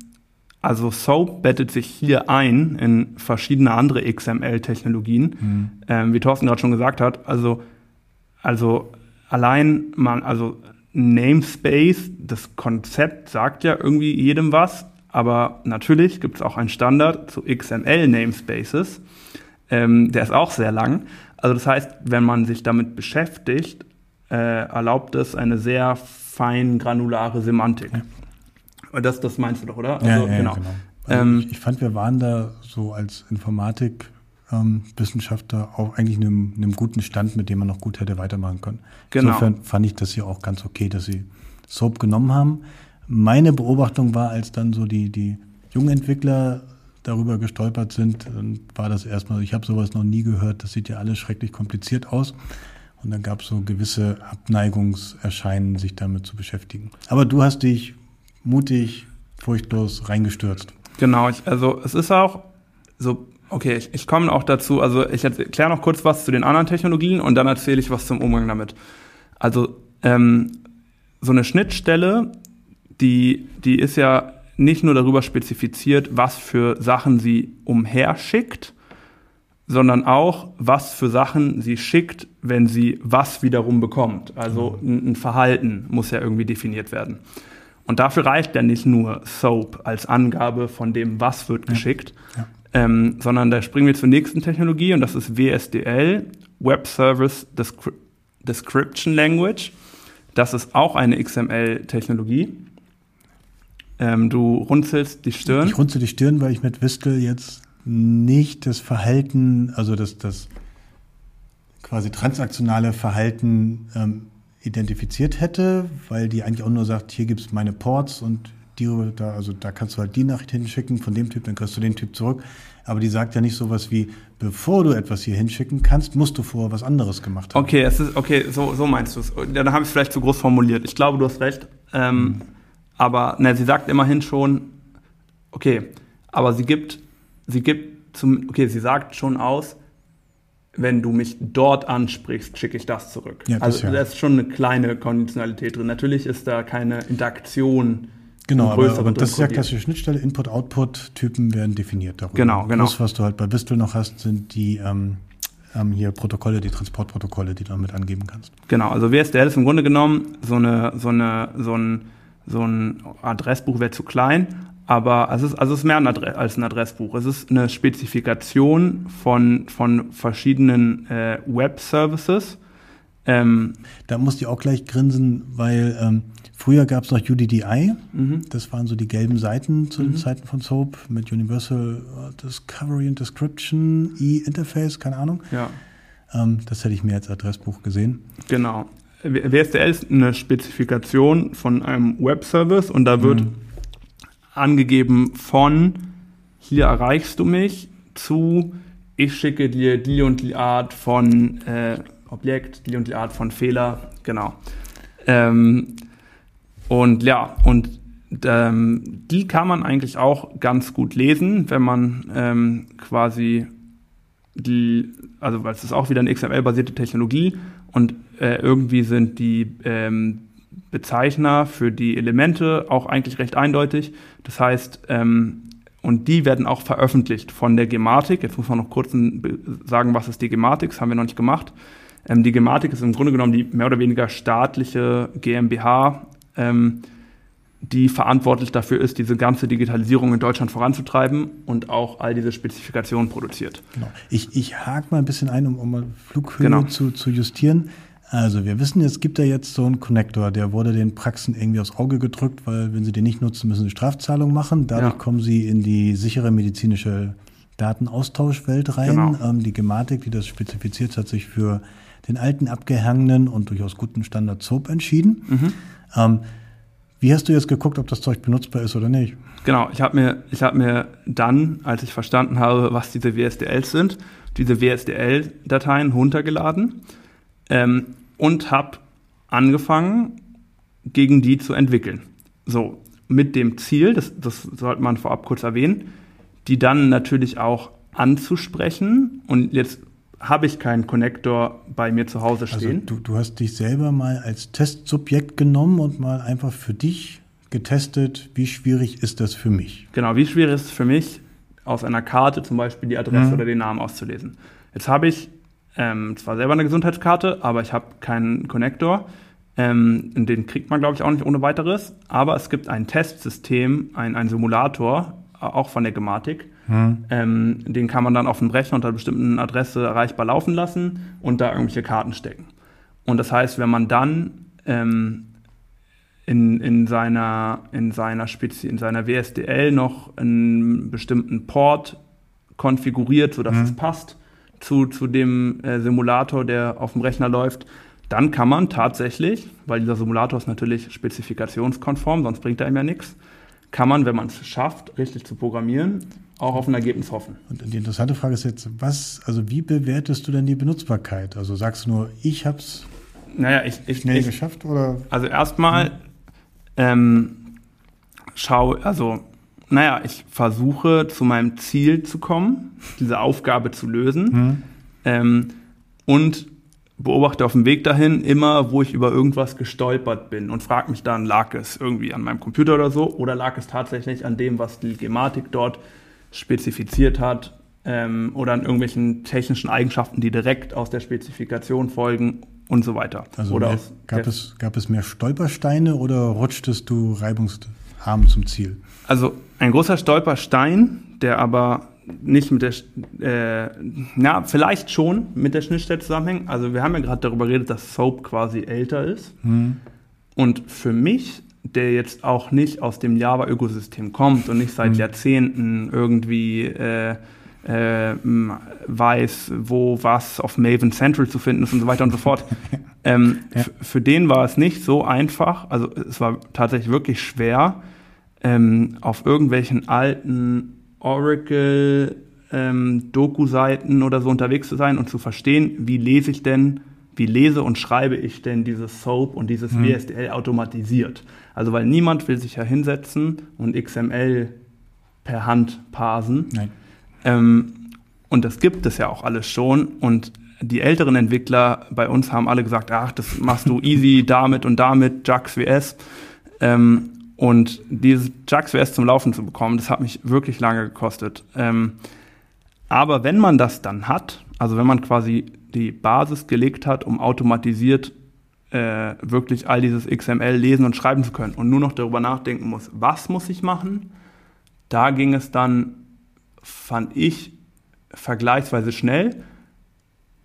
also SOAP bettet sich hier ein in verschiedene andere XML-Technologien, mhm. ähm, wie Thorsten gerade schon gesagt hat. Also, also allein man, also Namespace, das Konzept sagt ja irgendwie jedem was, aber natürlich gibt es auch einen Standard zu XML-Namespaces. Ähm, der ist auch sehr lang. Also das heißt, wenn man sich damit beschäftigt, äh, erlaubt es eine sehr fein granulare Semantik. Das, das meinst du doch, oder? Also, ja, ja, genau. genau. Also ähm, ich, ich, fand, wir waren da so als Informatikwissenschaftler ähm, auch eigentlich in einem, einem, guten Stand, mit dem man noch gut hätte weitermachen können. Genau. Insofern fand ich das hier auch ganz okay, dass sie Soap genommen haben. Meine Beobachtung war, als dann so die, die jungen Entwickler darüber gestolpert sind, dann war das erstmal, ich habe sowas noch nie gehört, das sieht ja alles schrecklich kompliziert aus. Und dann gab es so gewisse Abneigungserscheinen, sich damit zu beschäftigen. Aber du hast dich mutig, furchtlos reingestürzt. Genau, ich, also es ist auch so, okay, ich, ich komme auch dazu, also ich erkläre noch kurz was zu den anderen Technologien und dann erzähle ich was zum Umgang damit. Also ähm, so eine Schnittstelle, die, die ist ja nicht nur darüber spezifiziert, was für Sachen sie umherschickt, sondern auch, was für Sachen sie schickt, wenn sie was wiederum bekommt. Also mhm. ein, Verhalten muss ja irgendwie definiert werden. Und dafür reicht ja nicht nur SOAP als Angabe von dem, was wird geschickt, ja. Ähm, sondern da springen wir zur nächsten Technologie und das ist WSDL, Web Service Descri Description Language. Das ist auch eine XML-Technologie. Ähm, du runzelst die Stirn. Ich runzel die Stirn, weil ich mit Wistel jetzt nicht das Verhalten, also das, das quasi transaktionale Verhalten ähm, identifiziert hätte, weil die eigentlich auch nur sagt, hier gibt es meine Ports und die, da, also da kannst du halt die Nachricht hinschicken von dem Typ, dann kriegst du den Typ zurück. Aber die sagt ja nicht sowas wie, bevor du etwas hier hinschicken kannst, musst du vorher was anderes gemacht haben. Okay, es ist, okay, so, so meinst du es. Ja, da habe ich es vielleicht zu groß formuliert. Ich glaube, du hast recht. Ähm, mhm. Aber na, sie sagt immerhin schon, okay, aber sie gibt, sie gibt zum, okay, sie sagt schon aus, wenn du mich dort ansprichst, schicke ich das zurück. Ja, das also ja. da ist schon eine kleine Konditionalität drin. Natürlich ist da keine Interaktion. Genau, aber, aber das ist ja klassische Schnittstelle. Input-Output-Typen werden definiert darüber. Genau, genau. Das, was du halt bei Bistel noch hast, sind die ähm, ähm, hier Protokolle, die Transportprotokolle, die du damit angeben kannst. Genau, also WSDL ist im Grunde genommen so eine, so eine, so ein so ein Adressbuch wäre zu klein, aber es ist, also es ist mehr ein als ein Adressbuch. Es ist eine Spezifikation von, von verschiedenen äh, Web-Services. Ähm, da musste ich auch gleich grinsen, weil ähm, früher gab es noch UDDI. Mhm. Das waren so die gelben Seiten zu den mhm. Zeiten von Soap mit Universal äh, Discovery and Description, E-Interface, keine Ahnung. Ja. Ähm, das hätte ich mir als Adressbuch gesehen. Genau. WSDL ist eine Spezifikation von einem Webservice und da wird mhm. Angegeben von hier erreichst du mich zu ich schicke dir die und die Art von äh, Objekt, die und die Art von Fehler, genau. Ähm, und ja, und ähm, die kann man eigentlich auch ganz gut lesen, wenn man ähm, quasi die, also weil es ist auch wieder eine XML-basierte Technologie und äh, irgendwie sind die ähm, Bezeichner für die Elemente auch eigentlich recht eindeutig. Das heißt, ähm, und die werden auch veröffentlicht von der Gematik. Jetzt muss man noch kurz sagen, was ist die Gematik? Das haben wir noch nicht gemacht. Ähm, die Gematik ist im Grunde genommen die mehr oder weniger staatliche GmbH, ähm, die verantwortlich dafür ist, diese ganze Digitalisierung in Deutschland voranzutreiben und auch all diese Spezifikationen produziert. Genau. Ich, ich hake mal ein bisschen ein, um, um mal Flughöhe genau. zu, zu justieren. Also wir wissen, es gibt da jetzt so einen Connector, der wurde den Praxen irgendwie aufs Auge gedrückt, weil wenn sie den nicht nutzen, müssen sie Strafzahlung machen. Dadurch ja. kommen sie in die sichere medizinische Datenaustauschwelt rein. Genau. Ähm, die Gematik, die das spezifiziert, hat sich für den alten, abgehangenen und durchaus guten Standard SOAP entschieden. Mhm. Ähm, wie hast du jetzt geguckt, ob das Zeug benutzbar ist oder nicht? Genau, ich habe mir, hab mir dann, als ich verstanden habe, was diese WSDLs sind, diese WSDL-Dateien runtergeladen ähm, und habe angefangen, gegen die zu entwickeln. So, mit dem Ziel, das, das sollte man vorab kurz erwähnen, die dann natürlich auch anzusprechen. Und jetzt habe ich keinen Connector bei mir zu Hause also stehen. Also du, du hast dich selber mal als Testsubjekt genommen und mal einfach für dich getestet, wie schwierig ist das für mich? Genau, wie schwierig ist es für mich, aus einer Karte zum Beispiel die Adresse mhm. oder den Namen auszulesen. Jetzt habe ich ähm, zwar selber eine Gesundheitskarte, aber ich habe keinen Connector. Ähm, den kriegt man, glaube ich, auch nicht ohne weiteres. Aber es gibt ein Testsystem, ein, ein Simulator, auch von der Gematik. Hm. Ähm, den kann man dann auf dem Rechner unter einer bestimmten Adresse erreichbar laufen lassen und da irgendwelche Karten stecken. Und das heißt, wenn man dann ähm, in, in, seiner, in, seiner Spezi in seiner WSDL noch einen bestimmten Port konfiguriert, sodass mhm. es passt zu, zu dem äh, Simulator, der auf dem Rechner läuft, dann kann man tatsächlich, weil dieser Simulator ist natürlich spezifikationskonform, sonst bringt er ihm ja nichts, kann man, wenn man es schafft, richtig zu programmieren, auch auf ein Ergebnis hoffen. Und die interessante Frage ist jetzt, was, also wie bewertest du denn die Benutzbarkeit? Also sagst du nur, ich habe es naja, ich, ich, schnell ich, geschafft oder? Also erstmal hm. ähm, schau, also naja, ich versuche zu meinem Ziel zu kommen, diese Aufgabe zu lösen hm. ähm, und beobachte auf dem Weg dahin immer, wo ich über irgendwas gestolpert bin und frage mich dann, lag es irgendwie an meinem Computer oder so oder lag es tatsächlich an dem, was die Gematik dort spezifiziert hat ähm, oder an irgendwelchen technischen Eigenschaften, die direkt aus der Spezifikation folgen und so weiter. Also oder mehr, gab, es, gab es mehr Stolpersteine oder rutschtest du reibungsarm zum Ziel? Also ein großer Stolperstein, der aber nicht mit der, äh, ja, vielleicht schon mit der Schnittstelle zusammenhängt. Also wir haben ja gerade darüber geredet, dass Soap quasi älter ist. Hm. Und für mich, der jetzt auch nicht aus dem Java-Ökosystem kommt und nicht seit hm. Jahrzehnten irgendwie äh, äh, weiß, wo was auf Maven Central zu finden ist und so weiter und so fort. ähm, ja. Für den war es nicht so einfach, also es war tatsächlich wirklich schwer, ähm, auf irgendwelchen alten Oracle ähm, Doku-Seiten oder so unterwegs zu sein und zu verstehen, wie lese ich denn, wie lese und schreibe ich denn dieses SOAP und dieses mhm. WSDL automatisiert. Also weil niemand will sich ja hinsetzen und XML per Hand parsen. Ähm, und das gibt es ja auch alles schon. Und die älteren Entwickler bei uns haben alle gesagt, ach, das machst du easy damit und damit, JAX-WS. Ähm, und dieses JAX-WS zum Laufen zu bekommen, das hat mich wirklich lange gekostet. Ähm, aber wenn man das dann hat, also wenn man quasi die Basis gelegt hat, um automatisiert äh, wirklich all dieses XML lesen und schreiben zu können und nur noch darüber nachdenken muss, was muss ich machen, da ging es dann, fand ich, vergleichsweise schnell,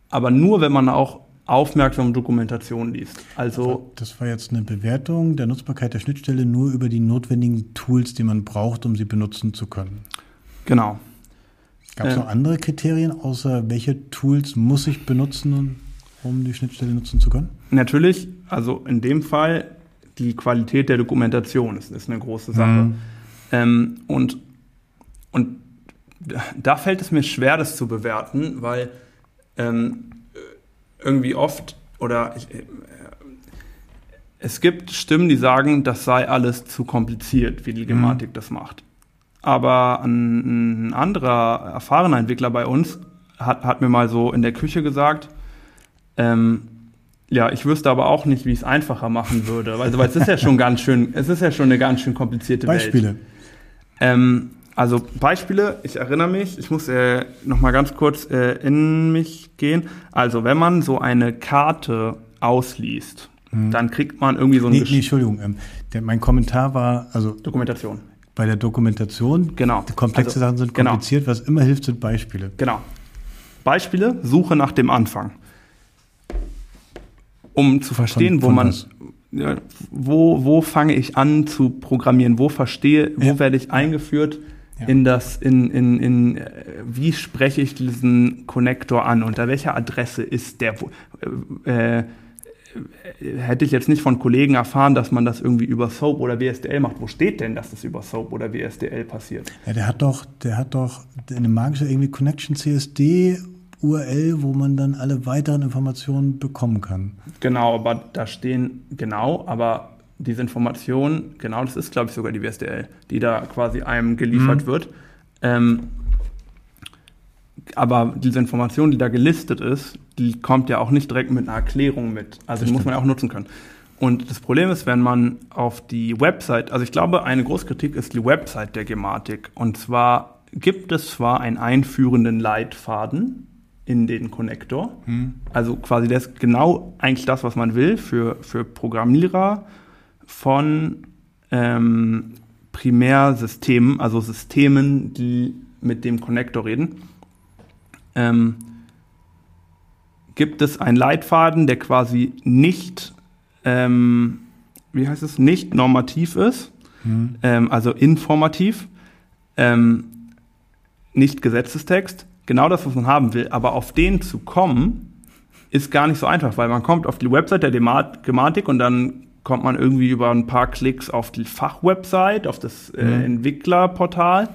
aber nur wenn man auch aufmerksam Dokumentation liest. Also das war jetzt eine Bewertung der Nutzbarkeit der Schnittstelle nur über die notwendigen Tools, die man braucht, um sie benutzen zu können. Genau. Gab es äh, noch andere Kriterien, außer welche Tools muss ich benutzen, um die Schnittstelle nutzen zu können? Natürlich, also in dem Fall die Qualität der Dokumentation ist, ist eine große Sache. Mhm. Ähm, und, und da fällt es mir schwer, das zu bewerten, weil ähm, irgendwie oft oder ich, äh, es gibt Stimmen, die sagen, das sei alles zu kompliziert, wie die mhm. Gematik mhm. das macht. Aber ein, ein, anderer erfahrener Entwickler bei uns hat, hat mir mal so in der Küche gesagt, ähm, ja, ich wüsste aber auch nicht, wie ich es einfacher machen würde, weil, weil es ist ja schon ganz schön, es ist ja schon eine ganz schön komplizierte Beispiele. Welt. Beispiele. Ähm, also Beispiele, ich erinnere mich, ich muss äh, noch mal ganz kurz äh, in mich gehen. Also wenn man so eine Karte ausliest, mhm. dann kriegt man irgendwie so ein... Nee, nee Entschuldigung, ähm, der, mein Kommentar war... also Dokumentation. Bei der Dokumentation, genau. komplexe also, Sachen sind genau. kompliziert, genau. was immer hilft, sind Beispiele. Genau. Beispiele, Suche nach dem Anfang. Um zu verstehen, von, von wo man... Was? wo, wo fange ich an zu programmieren? Wo verstehe, wo ja. werde ich eingeführt? Ja. in das, in, in, in, wie spreche ich diesen Connector an? Unter welcher Adresse ist der? Äh, äh, hätte ich jetzt nicht von Kollegen erfahren, dass man das irgendwie über SOAP oder WSDL macht. Wo steht denn, dass das über SOAP oder WSDL passiert? Ja, der hat doch, der hat doch eine magische irgendwie Connection CSD URL, wo man dann alle weiteren Informationen bekommen kann. Genau, aber da stehen genau, aber diese Information, genau das ist, glaube ich, sogar die WSDL, die da quasi einem geliefert mhm. wird. Ähm, aber diese Information, die da gelistet ist, die kommt ja auch nicht direkt mit einer Erklärung mit. Also das die muss man ja auch nutzen können. Und das Problem ist, wenn man auf die Website, also ich glaube, eine Großkritik ist die Website der Gematik. Und zwar gibt es zwar einen einführenden Leitfaden in den Konnektor, hm. also quasi das ist genau eigentlich das, was man will für, für Programmierer von ähm, Primärsystemen, also Systemen, die mit dem Connector reden, ähm, gibt es einen Leitfaden, der quasi nicht ähm, wie heißt es, nicht normativ ist, mhm. ähm, also informativ, ähm, nicht Gesetzestext, genau das, was man haben will, aber auf den zu kommen, ist gar nicht so einfach, weil man kommt auf die Website der Gematik und dann kommt man irgendwie über ein paar Klicks auf die Fachwebsite, auf das äh, mhm. Entwicklerportal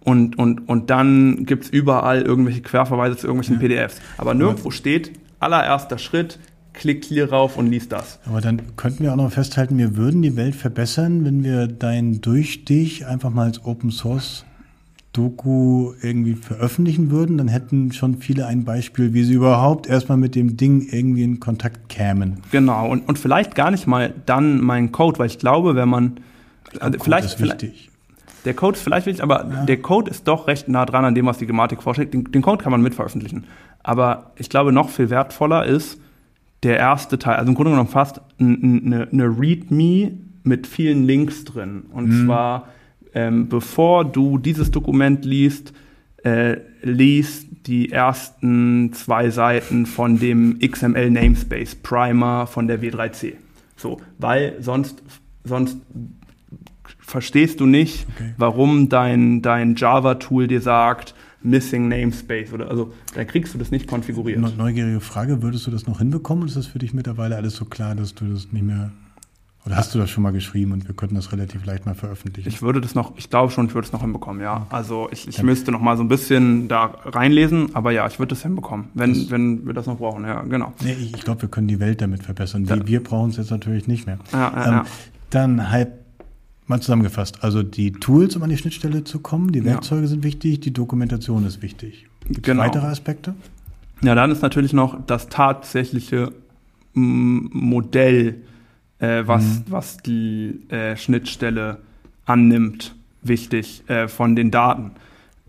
und, und, und dann gibt's überall irgendwelche Querverweise zu irgendwelchen ja. PDFs. Aber nirgendwo steht, allererster Schritt, klick hier rauf und liest das. Aber dann könnten wir auch noch festhalten, wir würden die Welt verbessern, wenn wir deinen Durchstich einfach mal als Open Source Doku irgendwie veröffentlichen würden, dann hätten schon viele ein Beispiel, wie sie überhaupt erstmal mit dem Ding irgendwie in Kontakt kämen. Genau, und, und vielleicht gar nicht mal dann mein Code, weil ich glaube, wenn man. Also vielleicht, ist wichtig. Der Code ist vielleicht wichtig, aber ja. der Code ist doch recht nah dran an dem, was die Gematik vorschlägt. Den, den Code kann man mitveröffentlichen. Aber ich glaube, noch viel wertvoller ist der erste Teil, also im Grunde genommen fast eine, eine README mit vielen Links drin. Und mhm. zwar ähm, bevor du dieses Dokument liest, äh, liest die ersten zwei Seiten von dem XML Namespace Primer von der W3C. So, weil sonst, sonst verstehst du nicht, okay. warum dein, dein Java-Tool dir sagt, Missing Namespace oder also dann kriegst du das nicht konfiguriert. Neugierige Frage, würdest du das noch hinbekommen? Ist das für dich mittlerweile alles so klar, dass du das nicht mehr oder hast du das schon mal geschrieben und wir könnten das relativ leicht mal veröffentlichen? Ich würde das noch, ich glaube schon, ich würde es noch hinbekommen, ja. Also ich, ich müsste noch mal so ein bisschen da reinlesen, aber ja, ich würde das hinbekommen, wenn, das, wenn wir das noch brauchen, ja, genau. Nee, ich, ich glaube, wir können die Welt damit verbessern. Wir, ja. wir brauchen es jetzt natürlich nicht mehr. Ja, ja, ähm, ja. Dann halb mal zusammengefasst. Also die Tools, um an die Schnittstelle zu kommen, die Werkzeuge sind wichtig, die Dokumentation ist wichtig. Gibt genau. weitere Aspekte? Ja, dann ist natürlich noch das tatsächliche Modell äh, was, mhm. was die äh, Schnittstelle annimmt, wichtig äh, von den Daten.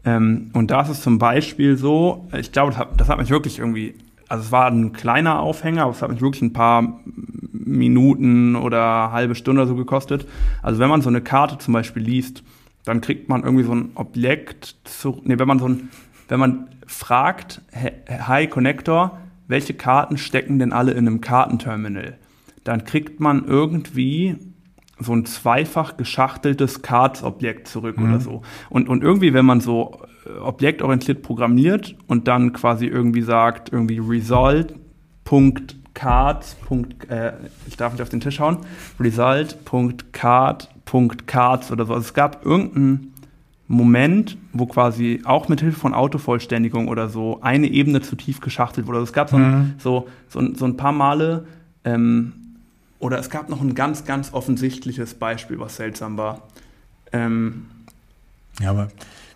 Ähm, und da ist es zum Beispiel so, ich glaube, das hat, das hat mich wirklich irgendwie, also es war ein kleiner Aufhänger, aber es hat mich wirklich ein paar Minuten oder halbe Stunde so gekostet. Also wenn man so eine Karte zum Beispiel liest, dann kriegt man irgendwie so ein Objekt zu, nee, wenn man so ein, wenn man fragt, hi Connector, welche Karten stecken denn alle in einem Kartenterminal? Dann kriegt man irgendwie so ein zweifach geschachteltes Cards-Objekt zurück mhm. oder so. Und, und irgendwie, wenn man so äh, objektorientiert programmiert und dann quasi irgendwie sagt, irgendwie result.cards. Äh, ich darf nicht auf den Tisch hauen, result.card.cards oder so. Also es gab irgendeinen Moment, wo quasi auch mit Hilfe von Autovollständigung oder so eine Ebene zu tief geschachtelt wurde. Also es gab so, mhm. so, so, so, ein paar Male, ähm, oder es gab noch ein ganz, ganz offensichtliches Beispiel, was seltsam war. Ähm, ja, aber.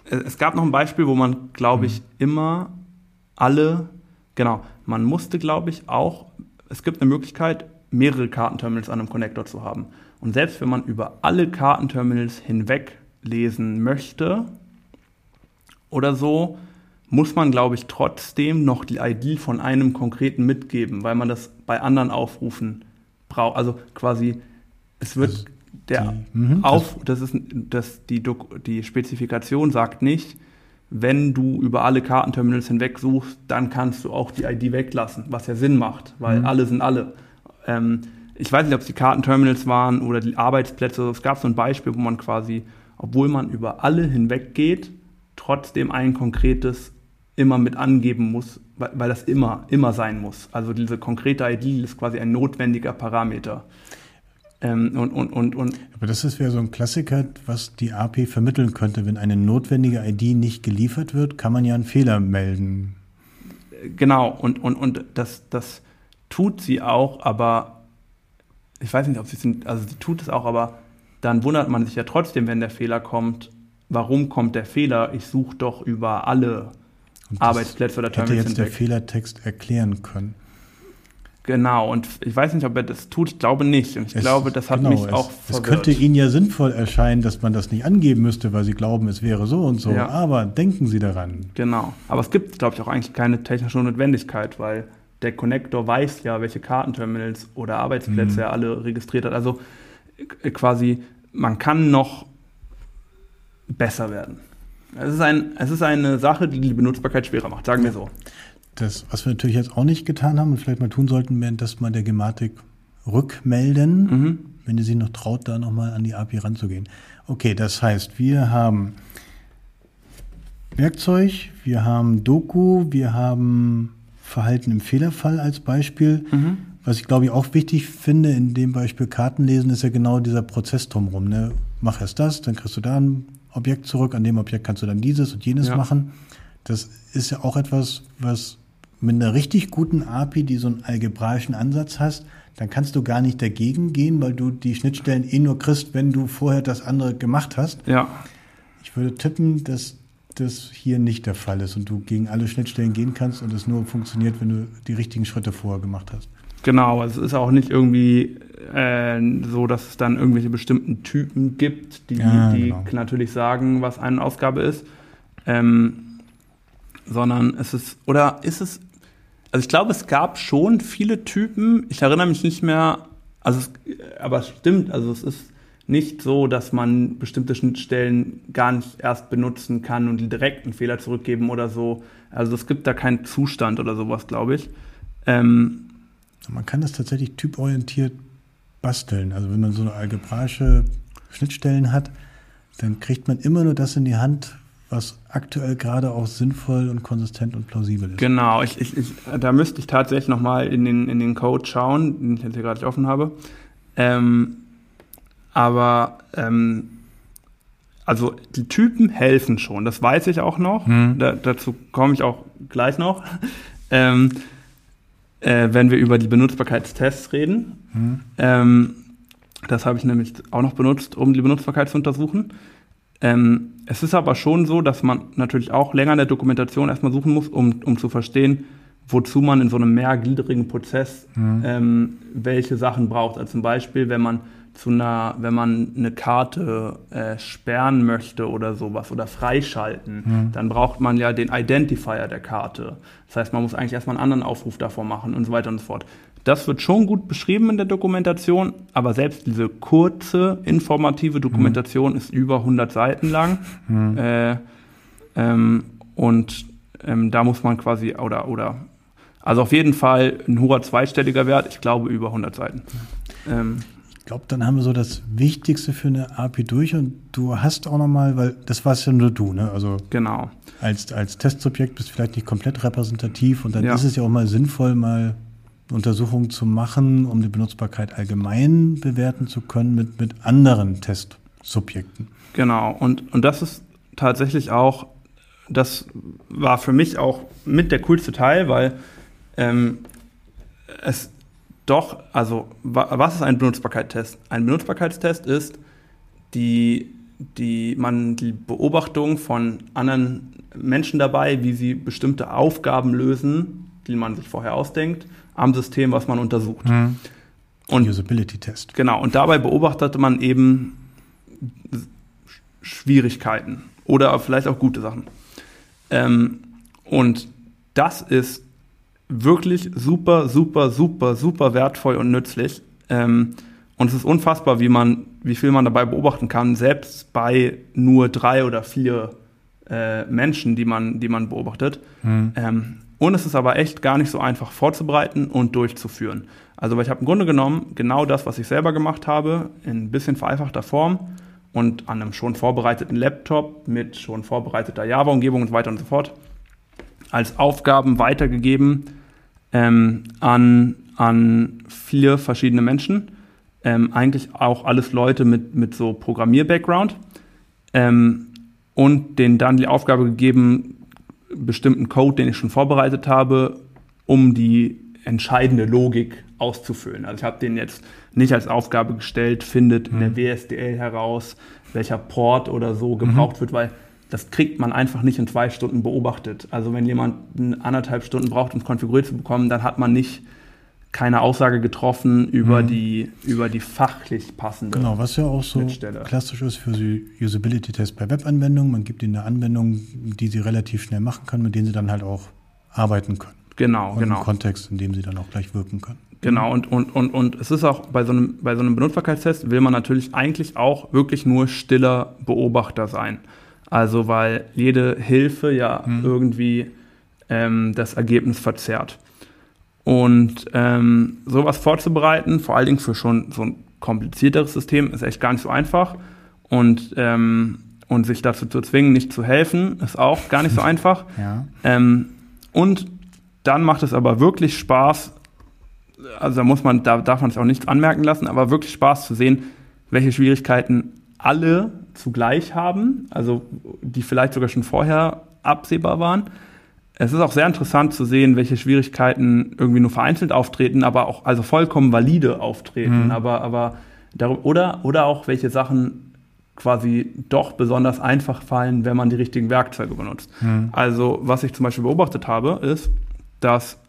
Es gab noch ein Beispiel, wo man, glaube ich, mhm. immer alle, genau, man musste, glaube ich, auch, es gibt eine Möglichkeit, mehrere Kartenterminals an einem Connector zu haben. Und selbst wenn man über alle Kartenterminals hinweg lesen möchte oder so, muss man, glaube ich, trotzdem noch die ID von einem konkreten mitgeben, weil man das bei anderen Aufrufen braucht. Also quasi, es wird also der die, mhm, auf, das ist das, die, die Spezifikation sagt nicht, wenn du über alle Kartenterminals hinweg suchst, dann kannst du auch die ID weglassen, was ja Sinn macht, weil mhm. alle sind alle. Ähm, ich weiß nicht, ob es die Kartenterminals waren oder die Arbeitsplätze. Es gab so ein Beispiel, wo man quasi, obwohl man über alle hinweg geht, trotzdem ein konkretes immer mit angeben muss, weil, das immer, immer sein muss. Also diese konkrete ID ist quasi ein notwendiger Parameter. Ähm, und, und, und, und Aber das ist ja so ein Klassiker, was die AP vermitteln könnte. Wenn eine notwendige ID nicht geliefert wird, kann man ja einen Fehler melden. Genau, und, und, und das, das tut sie auch, aber ich weiß nicht, ob sie sind, also sie tut es auch, aber dann wundert man sich ja trotzdem, wenn der Fehler kommt. Warum kommt der Fehler? Ich suche doch über alle Arbeitsplätze oder Terminals hätte jetzt der Fehlertext erklären können. Genau, und ich weiß nicht, ob er das tut, ich glaube nicht. Und ich es, glaube, das hat genau, mich es, auch verwirrt. Es könnte Ihnen ja sinnvoll erscheinen, dass man das nicht angeben müsste, weil Sie glauben, es wäre so und so. Ja. Aber denken Sie daran. Genau. Aber es gibt, glaube ich, auch eigentlich keine technische Notwendigkeit, weil der Connector weiß ja, welche Kartenterminals oder Arbeitsplätze mhm. er alle registriert hat. Also äh, quasi, man kann noch besser werden. Es ist, ein, es ist eine Sache, die die Benutzbarkeit schwerer macht, sagen wir so. Das, was wir natürlich jetzt auch nicht getan haben und vielleicht mal tun sollten, wäre das mal der Gematik rückmelden. Mhm. wenn ihr sich noch traut, da nochmal an die API ranzugehen. Okay, das heißt, wir haben Werkzeug, wir haben Doku, wir haben Verhalten im Fehlerfall als Beispiel. Mhm. Was ich glaube ich auch wichtig finde in dem Beispiel Kartenlesen ist ja genau dieser Prozess drumherum. Ne? Mach erst das, dann kriegst du da ein Objekt zurück, an dem Objekt kannst du dann dieses und jenes ja. machen. Das ist ja auch etwas, was mit einer richtig guten API, die so einen algebraischen Ansatz hast, dann kannst du gar nicht dagegen gehen, weil du die Schnittstellen eh nur kriegst, wenn du vorher das andere gemacht hast. Ja. Ich würde tippen, dass das hier nicht der Fall ist und du gegen alle Schnittstellen gehen kannst und es nur funktioniert, wenn du die richtigen Schritte vorher gemacht hast. Genau, es ist auch nicht irgendwie äh, so, dass es dann irgendwelche bestimmten Typen gibt, die, ja, die genau. natürlich sagen, was eine Aufgabe ist. Ähm, sondern es ist, oder ist es, also ich glaube, es gab schon viele Typen, ich erinnere mich nicht mehr, also es, aber es stimmt, also es ist nicht so, dass man bestimmte Schnittstellen gar nicht erst benutzen kann und direkt einen Fehler zurückgeben oder so. Also es gibt da keinen Zustand oder sowas, glaube ich. Ähm, man kann das tatsächlich typorientiert basteln. Also wenn man so eine algebraische Schnittstellen hat, dann kriegt man immer nur das in die Hand, was aktuell gerade auch sinnvoll und konsistent und plausibel ist. Genau, ich, ich, ich, da müsste ich tatsächlich nochmal in den, in den Code schauen, den ich jetzt hier gerade offen habe. Ähm, aber ähm, also die Typen helfen schon, das weiß ich auch noch. Hm. Da, dazu komme ich auch gleich noch. ähm, äh, wenn wir über die Benutzbarkeitstests reden. Hm. Ähm, das habe ich nämlich auch noch benutzt, um die Benutzbarkeit zu untersuchen. Ähm, es ist aber schon so, dass man natürlich auch länger in der Dokumentation erstmal suchen muss, um, um zu verstehen, wozu man in so einem mehrgliedrigen Prozess hm. ähm, welche Sachen braucht. Also zum Beispiel, wenn man zu einer, wenn man eine Karte äh, sperren möchte oder sowas oder freischalten, mhm. dann braucht man ja den Identifier der Karte. Das heißt, man muss eigentlich erstmal einen anderen Aufruf davor machen und so weiter und so fort. Das wird schon gut beschrieben in der Dokumentation, aber selbst diese kurze, informative Dokumentation mhm. ist über 100 Seiten lang. Mhm. Äh, ähm, und ähm, da muss man quasi, oder, oder, also auf jeden Fall ein hoher zweistelliger Wert, ich glaube über 100 Seiten. Ähm, glaube, dann haben wir so das Wichtigste für eine API durch und du hast auch nochmal, weil das warst ja nur du, ne? Also genau. als, als Testsubjekt bist du vielleicht nicht komplett repräsentativ und dann ja. ist es ja auch mal sinnvoll, mal Untersuchungen zu machen, um die Benutzbarkeit allgemein bewerten zu können mit, mit anderen Testsubjekten. Genau, und, und das ist tatsächlich auch, das war für mich auch mit der coolste Teil, weil ähm, es doch, also was ist ein Benutzbarkeitstest? Ein Benutzbarkeitstest ist die, die, man, die Beobachtung von anderen Menschen dabei, wie sie bestimmte Aufgaben lösen, die man sich vorher ausdenkt, am System, was man untersucht. Mhm. Und, Usability-Test. Genau, und dabei beobachtete man eben Schwierigkeiten oder vielleicht auch gute Sachen. Ähm, und das ist wirklich super, super, super, super wertvoll und nützlich. Ähm, und es ist unfassbar, wie man, wie viel man dabei beobachten kann, selbst bei nur drei oder vier äh, Menschen, die man, die man beobachtet. Mhm. Ähm, und es ist aber echt gar nicht so einfach vorzubereiten und durchzuführen. Also, weil ich habe im Grunde genommen genau das, was ich selber gemacht habe, in ein bisschen vereinfachter Form und an einem schon vorbereiteten Laptop mit schon vorbereiteter Java-Umgebung und so weiter und so fort als Aufgaben weitergegeben ähm, an, an vier verschiedene Menschen. Ähm, eigentlich auch alles Leute mit, mit so Programmier-Background. Ähm, und denen dann die Aufgabe gegeben, bestimmten Code, den ich schon vorbereitet habe, um die entscheidende Logik auszufüllen. Also ich habe den jetzt nicht als Aufgabe gestellt, findet mhm. in der WSDL heraus, welcher Port oder so gebraucht mhm. wird, weil das kriegt man einfach nicht in zwei Stunden beobachtet. Also wenn jemand anderthalb Stunden braucht, um es konfiguriert zu bekommen, dann hat man nicht keine Aussage getroffen über, mhm. die, über die fachlich passende Genau, was ja auch so klassisch ist für die Usability-Tests bei Webanwendungen. Man gibt ihnen eine Anwendung, die sie relativ schnell machen können, mit denen sie dann halt auch arbeiten können. Genau, und genau. Im Kontext, in dem sie dann auch gleich wirken können. Genau, und, und, und, und es ist auch bei so, einem, bei so einem Benutzbarkeitstest will man natürlich eigentlich auch wirklich nur stiller Beobachter sein. Also weil jede Hilfe ja mhm. irgendwie ähm, das Ergebnis verzerrt. Und ähm, sowas vorzubereiten, vor allen Dingen für schon so ein komplizierteres System, ist echt gar nicht so einfach. Und, ähm, und sich dazu zu zwingen, nicht zu helfen, ist auch gar nicht so einfach. Ja. Ähm, und dann macht es aber wirklich Spaß, also da muss man, da darf man es auch nicht anmerken lassen, aber wirklich Spaß zu sehen, welche Schwierigkeiten alle zugleich haben, also die vielleicht sogar schon vorher absehbar waren. Es ist auch sehr interessant zu sehen, welche Schwierigkeiten irgendwie nur vereinzelt auftreten, aber auch also vollkommen valide auftreten, mhm. aber aber oder oder auch welche Sachen quasi doch besonders einfach fallen, wenn man die richtigen Werkzeuge benutzt. Mhm. Also was ich zum Beispiel beobachtet habe, ist, dass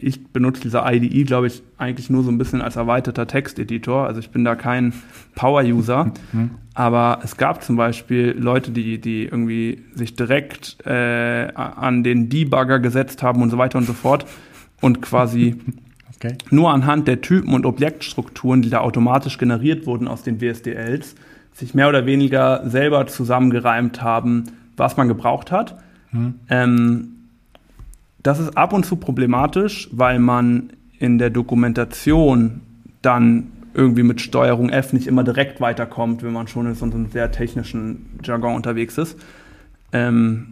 ich benutze diese IDE, glaube ich, eigentlich nur so ein bisschen als erweiterter Texteditor. Also ich bin da kein Power-User. Mhm. Aber es gab zum Beispiel Leute, die, die irgendwie sich direkt äh, an den Debugger gesetzt haben und so weiter und so fort und quasi okay. nur anhand der Typen und Objektstrukturen, die da automatisch generiert wurden aus den WSDLs, sich mehr oder weniger selber zusammengereimt haben, was man gebraucht hat. Mhm. Ähm, das ist ab und zu problematisch, weil man in der Dokumentation dann irgendwie mit Steuerung F nicht immer direkt weiterkommt, wenn man schon in so einem sehr technischen Jargon unterwegs ist. Ähm,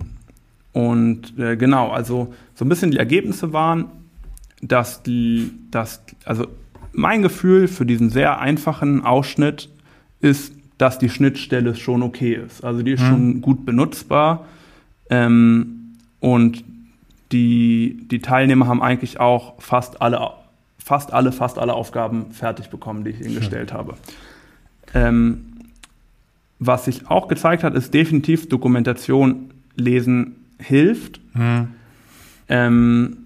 und äh, genau, also so ein bisschen die Ergebnisse waren, dass die, dass, also mein Gefühl für diesen sehr einfachen Ausschnitt ist, dass die Schnittstelle schon okay ist. Also die ist mhm. schon gut benutzbar. Ähm, und die, die Teilnehmer haben eigentlich auch fast alle, fast alle, fast alle Aufgaben fertig bekommen, die ich ihnen Schön. gestellt habe. Ähm, was sich auch gezeigt hat, ist definitiv Dokumentation lesen hilft. Mhm. Ähm,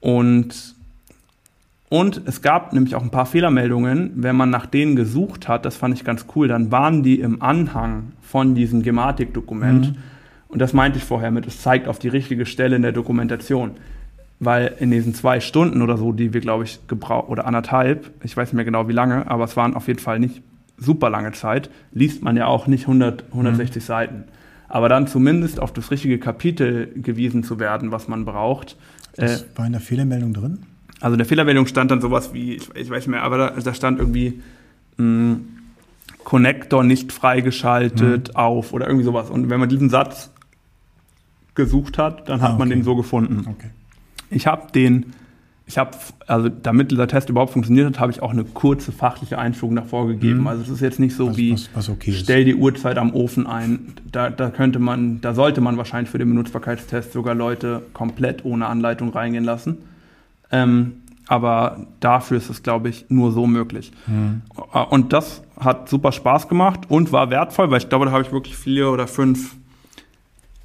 und, und es gab nämlich auch ein paar Fehlermeldungen, wenn man nach denen gesucht hat, das fand ich ganz cool, dann waren die im Anhang von diesem Gematik-Dokument. Mhm und das meinte ich vorher mit, es zeigt auf die richtige Stelle in der Dokumentation. Weil in diesen zwei Stunden oder so, die wir, glaube ich, gebraucht, oder anderthalb, ich weiß nicht mehr genau wie lange, aber es waren auf jeden Fall nicht super lange Zeit, liest man ja auch nicht 100, 160 mhm. Seiten. Aber dann zumindest auf das richtige Kapitel gewiesen zu werden, was man braucht. Das äh, war in der Fehlermeldung drin? Also in der Fehlermeldung stand dann sowas wie, ich, ich weiß nicht mehr, aber da, da stand irgendwie, mh, hm, Connector nicht freigeschaltet mhm. auf oder irgendwie sowas. Und wenn man diesen Satz gesucht hat, dann hat ah, okay. man den so gefunden. Okay. Ich habe den, ich habe, also damit dieser Test überhaupt funktioniert hat, habe ich auch eine kurze fachliche Einführung davor gegeben. Mhm. Also es ist jetzt nicht so was, wie, was, was okay stell die Uhrzeit am Ofen ein. Da, da könnte man, da sollte man wahrscheinlich für den Benutzbarkeitstest sogar Leute komplett ohne Anleitung reingehen lassen. Ähm, aber dafür ist es, glaube ich, nur so möglich. Mhm. Und das hat super Spaß gemacht und war wertvoll, weil ich glaube, da habe ich wirklich vier oder fünf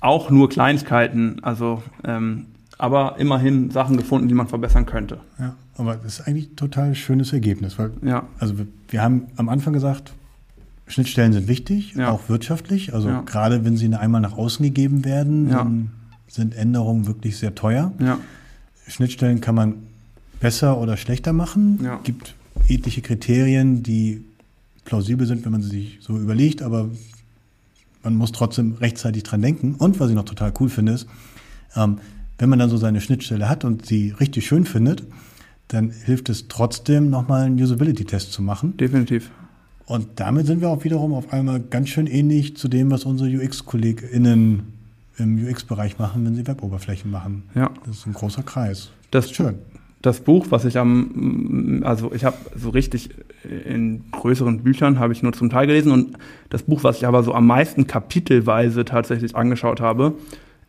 auch nur Kleinigkeiten, also ähm, aber immerhin Sachen gefunden, die man verbessern könnte. Ja, aber das ist eigentlich ein total schönes Ergebnis, weil ja. also wir, wir haben am Anfang gesagt, Schnittstellen sind wichtig, ja. auch wirtschaftlich. Also ja. gerade wenn sie einmal nach außen gegeben werden, ja. dann sind Änderungen wirklich sehr teuer. Schnittstellen kann man besser oder schlechter machen. Ja. Gibt ethische Kriterien, die plausibel sind, wenn man sie sich so überlegt, aber man muss trotzdem rechtzeitig dran denken. Und was ich noch total cool finde, ist, ähm, wenn man dann so seine Schnittstelle hat und sie richtig schön findet, dann hilft es trotzdem, nochmal einen Usability-Test zu machen. Definitiv. Und damit sind wir auch wiederum auf einmal ganz schön ähnlich zu dem, was unsere UX-KollegInnen im UX-Bereich machen, wenn sie Web-Oberflächen machen. Ja. Das ist ein großer Kreis. Das ist schön das Buch, was ich am, also ich habe so richtig in größeren Büchern habe ich nur zum Teil gelesen und das Buch, was ich aber so am meisten kapitelweise tatsächlich angeschaut habe,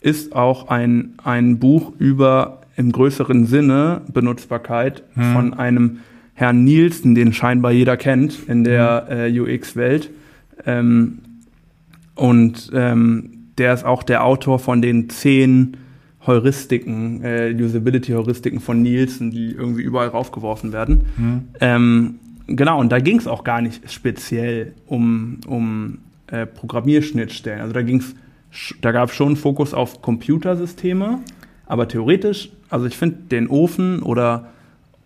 ist auch ein, ein Buch über im größeren Sinne Benutzbarkeit hm. von einem Herrn Nielsen, den scheinbar jeder kennt in der hm. äh, UX-Welt. Ähm, und ähm, der ist auch der Autor von den zehn Heuristiken, äh, Usability-Heuristiken von Nielsen, die irgendwie überall raufgeworfen werden. Mhm. Ähm, genau, und da ging es auch gar nicht speziell um, um äh, Programmierschnittstellen. Also da ging's, da gab es schon Fokus auf Computersysteme, aber theoretisch, also ich finde den Ofen oder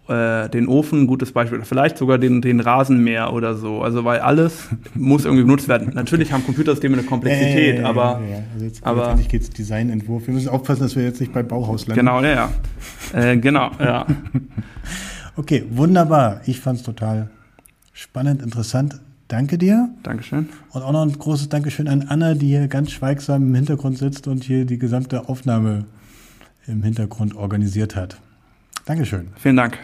äh, den Ofen ein gutes Beispiel. Vielleicht sogar den, den Rasenmäher oder so. Also weil alles muss irgendwie benutzt werden. Natürlich haben Computersysteme eine Komplexität, ja, aber. Ja, ja. Also jetzt, aber letztendlich geht es Designentwurf. Wir müssen aufpassen, dass wir jetzt nicht bei Bauhaus landen. Genau, ja. Äh, genau, ja. okay, wunderbar. Ich fand es total Spannend, interessant. Danke dir. Dankeschön. Und auch noch ein großes Dankeschön an Anna, die hier ganz schweigsam im Hintergrund sitzt und hier die gesamte Aufnahme im Hintergrund organisiert hat. Dankeschön. Vielen Dank.